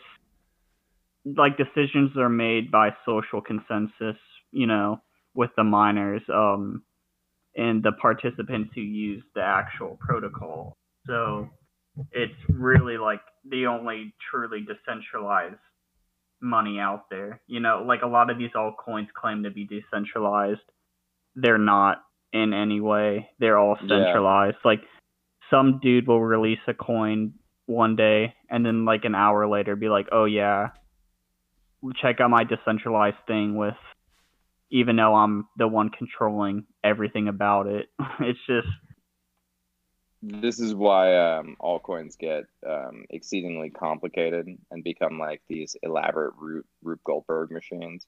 like decisions are made by social consensus, you know, with the miners um, and the participants who use the actual protocol. So it's really like the only truly decentralized money out there. You know, like a lot of these altcoins claim to be decentralized. They're not in any way. They're all Yeah. centralized. Like some dude will release a coin one day and then like an hour later be like, "Oh yeah, check out my decentralized thing with even though I'm the one controlling everything about it." It's just this is why um, altcoins get um, exceedingly complicated and become like these elaborate Rube, Rube Goldberg machines,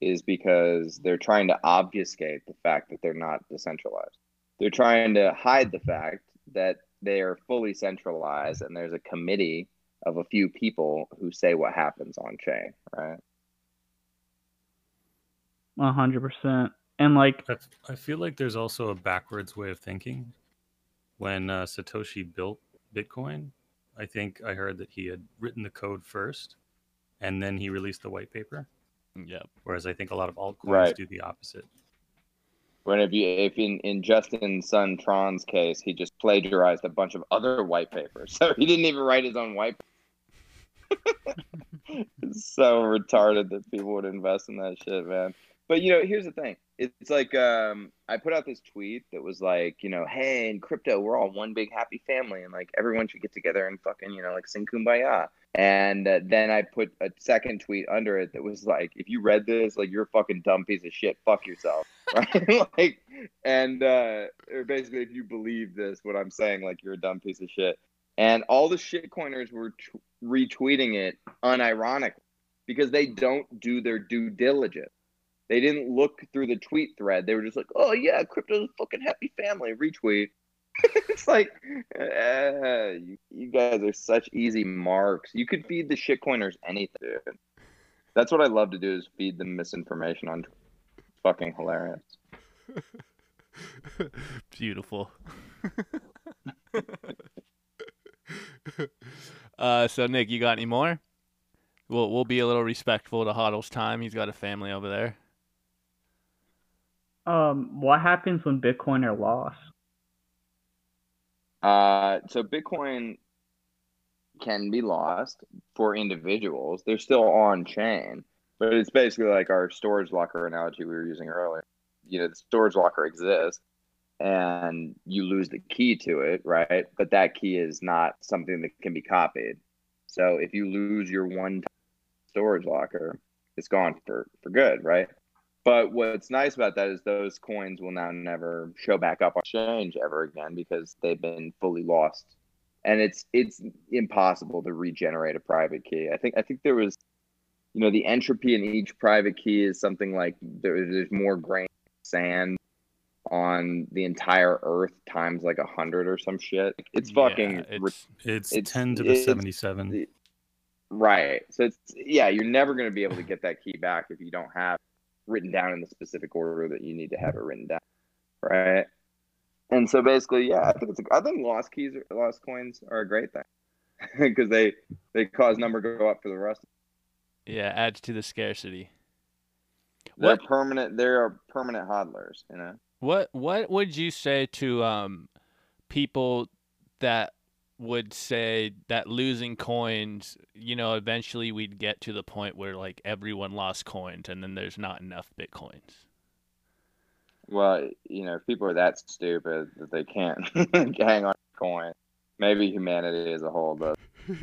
is because they're trying to obfuscate the fact that they're not decentralized. They're trying to hide the fact that they are fully centralized and there's a committee of a few people who say what happens on chain, right? a hundred percent. And like I, I feel like there's also a backwards way of thinking. When uh, Satoshi built Bitcoin, I think I heard that he had written the code first, and then he released the white paper. Yep. Whereas I think a lot of altcoins Right. do the opposite. When if you if in in Justin's Sun Tron's case, he just plagiarized a bunch of other white papers, so he didn't even write his own white. it's so retarded that people would invest in that shit, man. But you know, here's the thing. It's like um, I put out this tweet that was like, you know, hey, in crypto, we're all one big happy family, and like everyone should get together and fucking, you know, like sing kumbaya. And uh, then I put a second tweet under it that was like, if you read this, like you're a fucking dumb piece of shit. Fuck yourself, right? like, and uh, basically, if you believe this, what I'm saying, like you're a dumb piece of shit. And all the shitcoiners were t- retweeting it unironically because they don't do their due diligence. They didn't look through the tweet thread. They were just like, "Oh yeah, crypto's a fucking happy family." Retweet. it's like, uh, you, you guys are such easy marks. You could feed the shitcoiners anything. That's what I love to do is feed them misinformation on. It's fucking hilarious. Beautiful. uh, so Nick, you got any more? We'll we'll be a little respectful to Hodl's time. He's got a family over there. Um, what happens when Bitcoin are lost? Uh, so Bitcoin can be lost for individuals. They're still on chain, but it's basically like our storage locker analogy we were using earlier. You know, the storage locker exists and you lose the key to it, right? But that key is not something that can be copied. So if you lose your one storage locker, it's gone for, for good, right? But what's nice about that is those coins will now never show back up on exchange ever again because they've been fully lost. And it's it's impossible to regenerate a private key. I think I think there was you know the entropy in each private key is something like there, there's more grain sand on the entire earth times like a hundred or some shit. It's fucking Yeah, it's, It's, It's- 10 to the it's- 77. Right. So it's yeah, you're never going to be able to get that key back if you don't have written down in the specific order that you need to have it written down. Right. And so basically, yeah, I think it's a, I think lost keys, are, lost coins are a great thing because they they cause number to go up for the rest. yeah, adds to the scarcity. They're What permanent. They're permanent hodlers. You know. what what would you say to um people that would say that losing coins, you know, eventually we'd get to the point where like everyone lost coins and then there's not enough bitcoins. Well, you know, if people are that stupid that they can't hang on to coin, maybe humanity as a whole does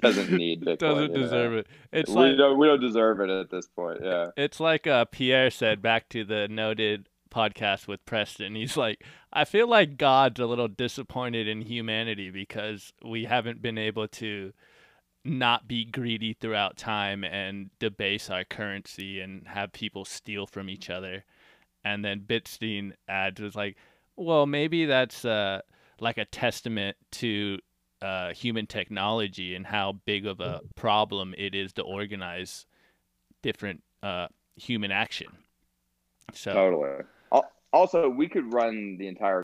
doesn't need Bitcoin. Doesn't you know? deserve it. It's we like don't we don't deserve it at this point. Yeah. it's like uh, Pierre said back to the noted podcast with Preston. He's like, I feel like God's a little disappointed in humanity because we haven't been able to not be greedy throughout time and debase our currency and have people steal from each other. And then Bitstein adds was like, well, maybe that's uh, like a testament to uh, human technology and how big of a problem it is to organize different uh, human action. So Totally. Al- Also, we could run the entire.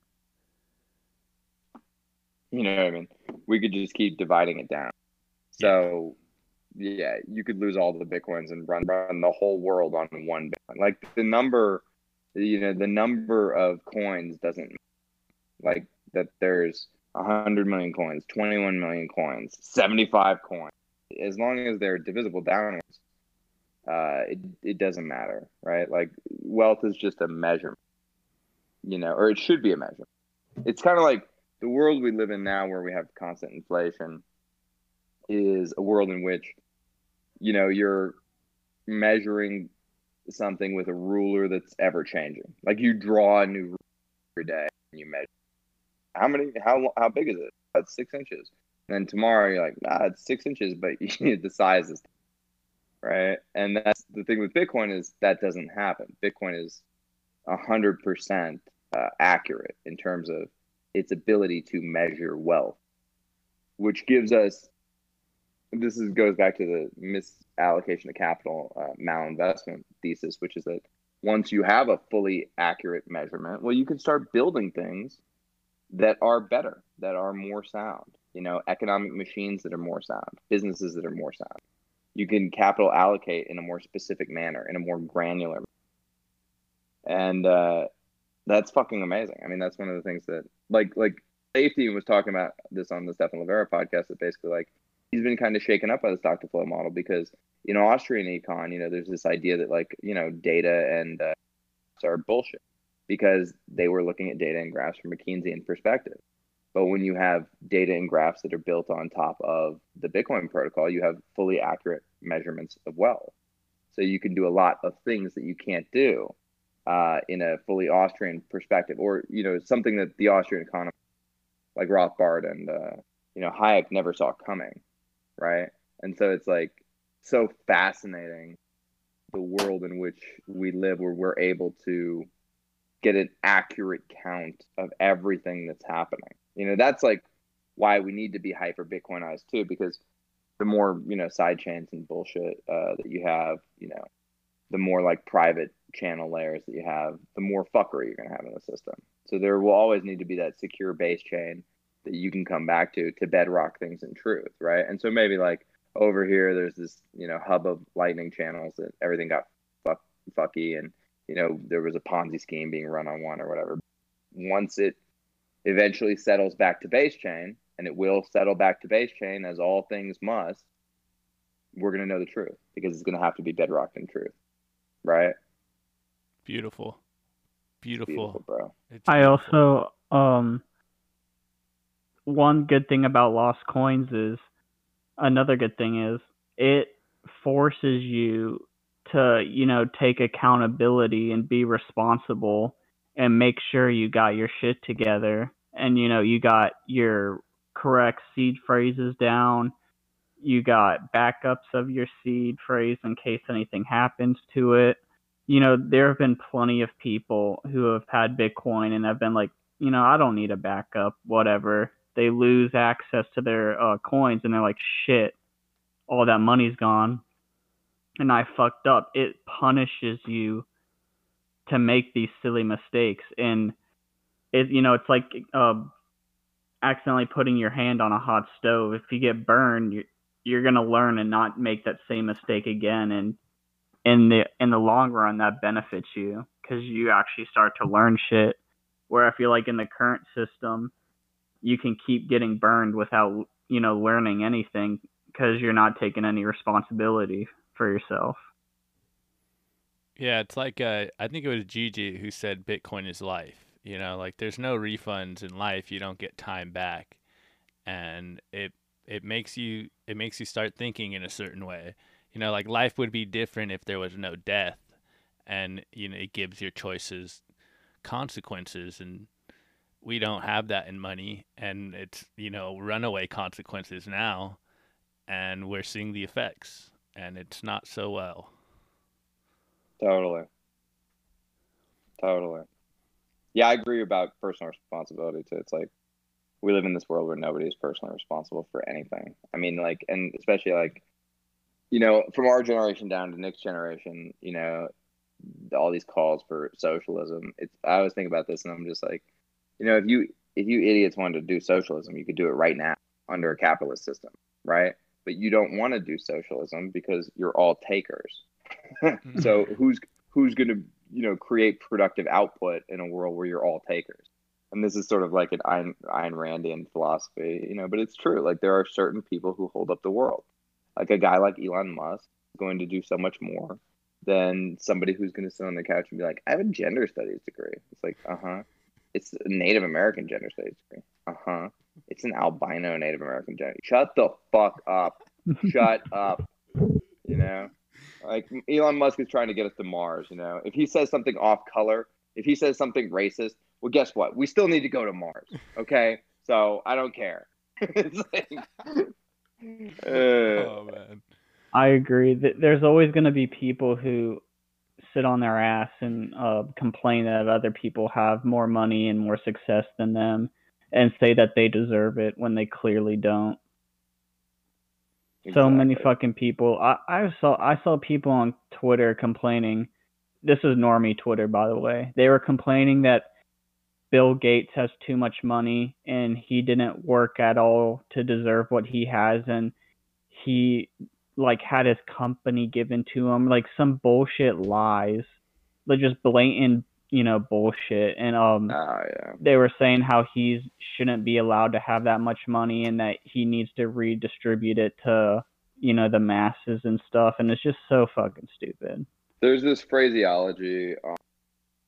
You know what I mean? We could just keep dividing it down. So, yeah, you could lose all the bitcoins and run run the whole world on one bitcoin. Like the number, you know, the number of coins doesn't like that. There's hundred million coins, twenty-one million coins, seventy-five coins. As long as they're divisible downwards, uh, it it doesn't matter, right? Like wealth is just a measurement, you know, or it should be a measure. It's kind of like the world we live in now, where we have constant inflation, is a world in which, you know, you're measuring something with a ruler that's ever changing. Like you draw a new ruler every day and you measure how many, how how big is it? That's six inches. And then tomorrow you're like, nah, it's six inches, but the size is right? And that's the thing with Bitcoin is that doesn't happen. Bitcoin is hundred percent uh, accurate in terms of its ability to measure wealth, which gives us. This is goes back to the misallocation of capital uh, malinvestment thesis, which is that once you have a fully accurate measurement, well, you can start building things that are better, that are more sound, you know, economic machines that are more sound, businesses that are more sound. You can capital allocate in a more specific manner, in a more granular. And uh, that's fucking amazing. I mean, that's one of the things that, like, like Saifedean was talking about this on the Stephan Livera podcast. That basically, like, he's been kind of shaken up by the stock to flow model because, you know, Austrian econ, you know, there's this idea that like, you know, data and uh, are bullshit because they were looking at data and graphs from a Keynesian perspective. But when you have data and graphs that are built on top of the Bitcoin protocol, you have fully accurate measurements of wealth. So you can do a lot of things that you can't do uh, in a fully Austrian perspective, or you know something that the Austrian economy, like Rothbard and uh, you know Hayek, never saw coming, right? And so it's like so fascinating the world in which we live, where we're able to get an accurate count of everything that's happening. You know, that's like why we need to be hyper Bitcoinized too, because the more you know side chains and bullshit uh, that you have, you know, the more like private channel layers that you have, the more fuckery you're gonna have in the system. So there will always need to be that secure base chain that you can come back to to bedrock things in truth, right? And so maybe like over here, there's this you know hub of lightning channels that everything got fuck, fucky, and you know there was a Ponzi scheme being run on one or whatever. Once it eventually settles back to base chain, and it will settle back to base chain as all things must, we're going to know the truth because it's going to have to be bedrocked in truth. Right? Beautiful. Beautiful. Beautiful, bro. It's I beautiful. also um one good thing about lost coins is another good thing is it forces you to, you know, take accountability and be responsible and make sure you got your shit together and you know, you got your correct seed phrases down. You got backups of your seed phrase in case anything happens to it you know, there have been plenty of people who have had Bitcoin and have been like, you know, I don't need a backup, whatever. They lose access to their uh, coins and they're like, shit, all that money's gone. And I fucked up. It punishes you to make these silly mistakes. And it, you know, it's like uh, accidentally putting your hand on a hot stove. If you get burned, you're, going to learn and not make that same mistake again. And in the in the long run that benefits you because you actually start to learn shit where i feel like in the current system you can keep getting burned without you know learning anything because you're not taking any responsibility for yourself Yeah, it's like uh, I think it was Gigi who said Bitcoin is life. You know, like there's no refunds in life. You don't get time back, and it it makes you it makes you start thinking in a certain way. You know, like life would be different if there was no death, and you know it gives your choices consequences, and we don't have that in money, and it's you know runaway consequences now, and we're seeing the effects, and it's not so well. Totally. Totally. Yeah, I agree about personal responsibility too. It's like we live in this world where nobody is personally responsible for anything. I mean, like, and especially like, you know, from our generation down to next generation, you know, all these calls for socialism. It's I always think about this, and I'm just like, you know, if you if you idiots wanted to do socialism, you could do it right now under a capitalist system, right? But you don't want to do socialism because you're all takers. so mm-hmm. who's who's going to you know create productive output in a world where you're all takers and this is sort of like an Ayn, Ayn Randian philosophy you know but it's true. Like there are certain people who hold up the world. Like a guy like Elon Musk is going to do so much more than somebody who's going to sit on the couch and be like I have a gender studies degree. It's like uh-huh. It's a Native American gender studies degree. Uh-huh. It's an albino Native American gender shut the fuck up. Shut up. You know? Like Elon Musk is trying to get us to Mars, you know. If he says something off color, if he says something racist, well, guess what? We still need to go to Mars. Okay, so I don't care. like, uh, Oh man. i agree that there's always going to be people who sit on their ass and uh, complain that other people have more money and more success than them and say that they deserve it when they clearly don't so many fucking people. I, I saw I saw people on Twitter complaining. This is normie Twitter, by the way. They were complaining that Bill Gates has too much money and he didn't work at all to deserve what he has and he like had his company given to him. Like some bullshit lies. Like just blatant you know bullshit. And um Oh yeah. they were saying how he shouldn't be allowed to have that much money and that he needs to redistribute it to you know the masses and stuff. And it's just so fucking stupid. There's this phraseology, um,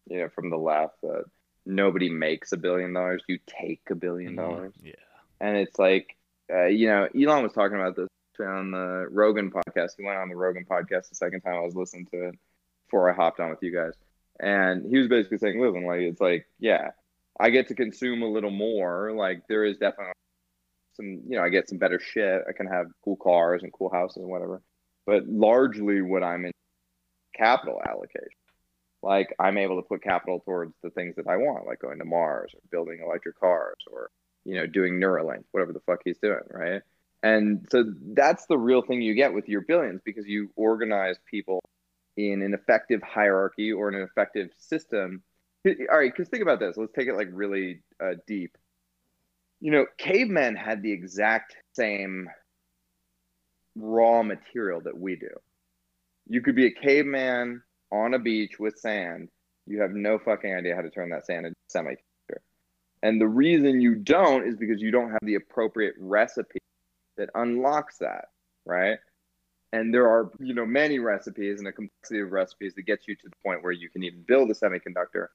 you know, from the left that nobody makes a billion dollars. You take a billion dollars. Yeah. and it's like uh, you know elon was talking about this on the rogan podcast he went on the rogan podcast the second time i was listening to it before i hopped on with you guys and he was basically saying listen like it's like yeah i get to consume a little more like there is definitely some you know i get some better shit i can have cool cars and cool houses and whatever but largely what i'm in capital allocation like i'm able to put capital towards the things that i want like going to mars or building electric cars or you know, doing Neuralink, whatever the fuck he's doing, right? And so that's the real thing you get with your billions because you organize people in an effective hierarchy or in an effective system. All right, because think about this. Let's take it like really uh, deep. You know, cavemen had the exact same raw material that we do. You could be a caveman on a beach with sand. You have no fucking idea how to turn that sand into semi and the reason you don't is because you don't have the appropriate recipe that unlocks that, right? And there are, you know, many recipes and a complexity of recipes that gets you to the point where you can even build a semiconductor.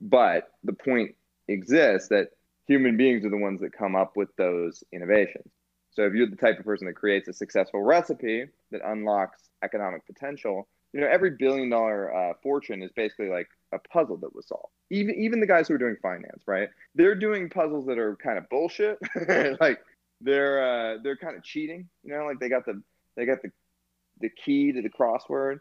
But the point exists that human beings are the ones that come up with those innovations. So if you're the type of person that creates a successful recipe that unlocks economic potential, you know, every billion dollar uh, fortune is basically like a puzzle that was solved. Even even the guys who are doing finance, right? They're doing puzzles that are kind of bullshit. like they're uh, they're kind of cheating. You know, like they got the they got the the key to the crossword,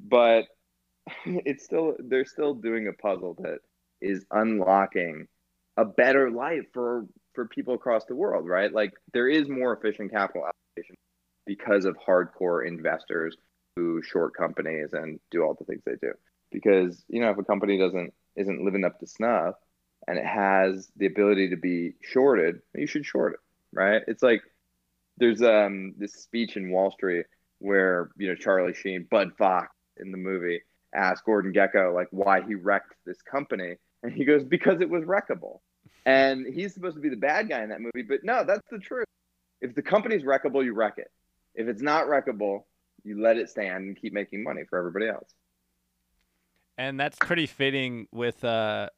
but it's still they're still doing a puzzle that is unlocking a better life for for people across the world, right? Like there is more efficient capital allocation because of hardcore investors who short companies and do all the things they do. Because you know if a company doesn't isn't living up to snuff and it has the ability to be shorted you should short it right? It's like there's um this speech in wall street where you know charlie sheen bud fox in the movie asked gordon Gekko like why he wrecked this company. And he goes because it was wreckable. And he's supposed to be the bad guy in that movie but no that's the truth. If the company's wreckable you wreck it. If it's not wreckable you let it stand and keep making money for everybody else and that's pretty fitting with uh,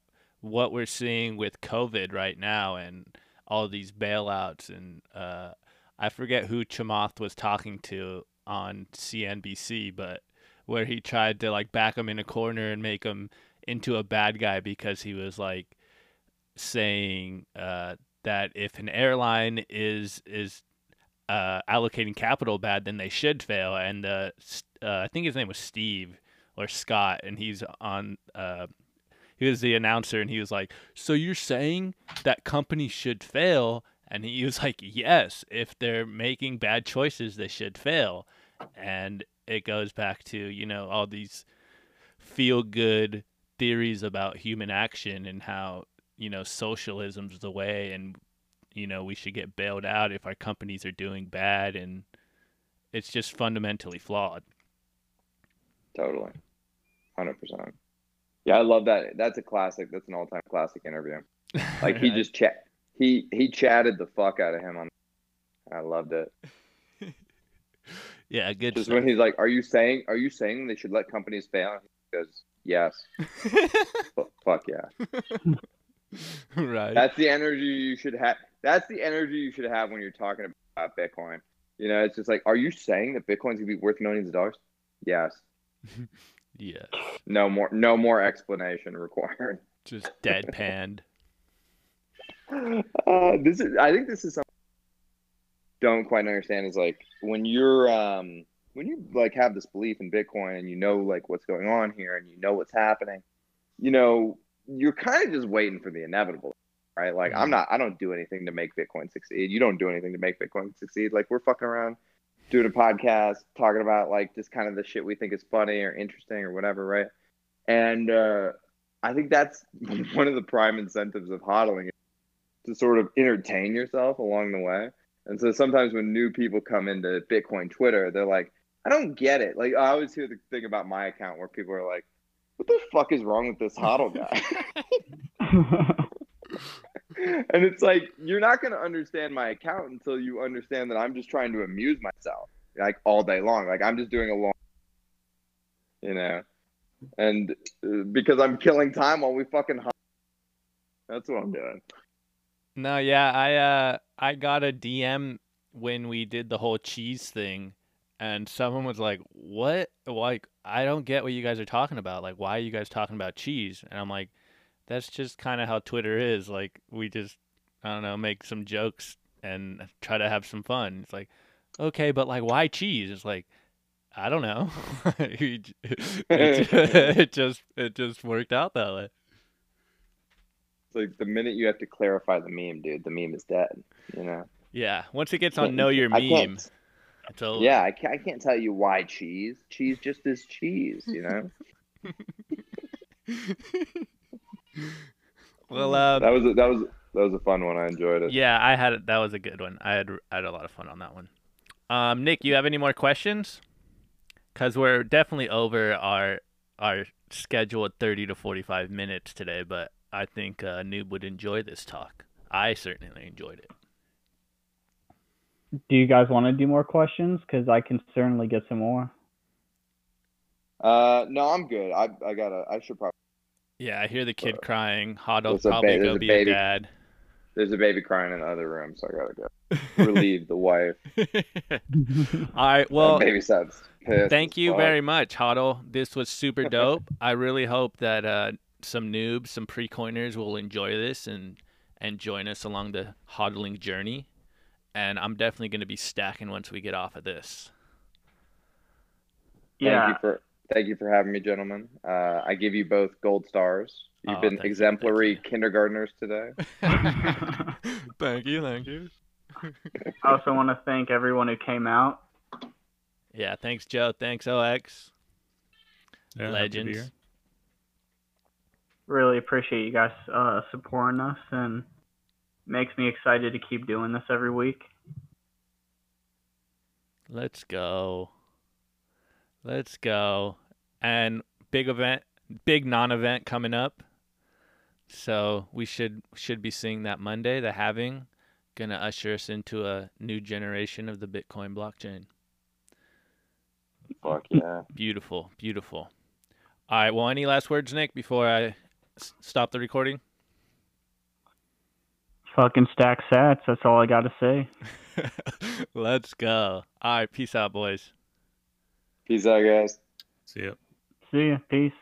what we're seeing with COVID right now and all these bailouts. And uh, I forget who Chamath was talking to on CNBC, but where he tried to like back him in a corner and make him into a bad guy because he was like saying uh, that if an airline is is uh, allocating capital bad, then they should fail. And uh, I think his name was Steve or Scott, and he's on. Uh, he was the announcer, and he was like, "So you're saying that companies should fail?" And he was like, "Yes, if they're making bad choices, they should fail." And it goes back to you know all these feel good theories about human action and how you know socialism's the way, and you know we should get bailed out if our companies are doing bad, and it's just fundamentally flawed. Totally. 100%. Yeah, I love that. That's a classic. That's an all-time classic interview. Like he just chat he he chatted the fuck out of him on I loved it. yeah, good. Just stuff. when he's like, "Are you saying are you saying they should let companies fail?" He goes, "Yes." Fuck yeah. right. That's the energy you should have. That's the energy you should have when you're talking about Bitcoin. You know, it's just like, are you saying that Bitcoin's gonna be worth millions of dollars? Yes. yes. No more. No more explanation required. Just deadpanned. uh, this is. I think this is something I don't quite understand. Is like when you're um when you like have this belief in Bitcoin and you know like what's going on here and you know what's happening. You know, you're kind of just waiting for the inevitable right? Like I'm not, I don't do anything to make Bitcoin succeed. You don't do anything to make Bitcoin succeed. Like we're fucking around doing a podcast, talking about like just kind of the shit we think is funny or interesting or whatever, right? And uh, I think that's one of the prime incentives of hodling to sort of entertain yourself along the way. And so sometimes when new people come into Bitcoin Twitter, they're like, I don't get it. Like I always hear the thing about my account where people are like, what the fuck is wrong with this hodl guy? and it's like you're not going to understand my account until you understand that I'm just trying to amuse myself like all day long. Like I'm just doing a long, you know, and uh, because I'm killing time while we fucking. That's what I'm doing. No, yeah, I uh I got a DM when we did the whole cheese thing and someone was like, "What? Like I don't get what you guys are talking about. Like why are you guys talking about cheese?" And I'm like, "That's just kind of how Twitter is. Like we just I don't know, make some jokes and try to have some fun." It's like, "Okay, but like why cheese?" It's like I don't know. it, it just it just worked out that way. It's like the minute you have to clarify the meme, dude, the meme is dead. You know. Yeah. Once it gets on know your I meme, over. Yeah, I can't, I can't tell you why cheese. Cheese just is cheese, you know. Well, uh, that was a, that was that was a fun one. I enjoyed it. yeah, I had that was a good one. I had I had a lot of fun on that one. Um, Nick, you have any more questions? Cause we're definitely over our our scheduled thirty to forty five minutes today, but I think uh, Noob would enjoy this talk. I certainly enjoyed it. Do you guys want to do more questions? Because I can certainly get some more. Uh, no, I'm good. I I gotta. I should probably. Yeah, I hear the kid crying. Hodl There's a ba- probably there's go a be baby. a dad. There's a baby crying in the other room, so I gotta go relieve the wife. All right. Well, baby sounds. Thank you very much, Hodl. This was super dope. I really hope that uh, some noobs, some pre-coiners will enjoy this and and join us along the hodling journey. And I'm definitely going to be stacking once we get off of this. Thank yeah. You for thank you for having me, gentlemen. Uh, I give you both gold stars. You've Oh, been thank you, exemplary kindergartners today. thank you, thank you. I also want to thank everyone who came out. Yeah, thanks, Joe. Thanks, OX. Yeah, happy to be Legends. Really appreciate you guys uh, supporting us and makes me excited to keep doing this every week. Let's go. Let's go. And big event, big non-event coming up. So we should should be seeing that Monday. The halving gonna usher us into a new generation of the Bitcoin blockchain. Fuck yeah. Beautiful, beautiful. All right. Well, any last words, Nick, before I s- stop the recording? Fucking stack sats. That's all I got to say. Let's go. All right. Peace out, boys. Peace out, guys. See ya. See ya. Peace.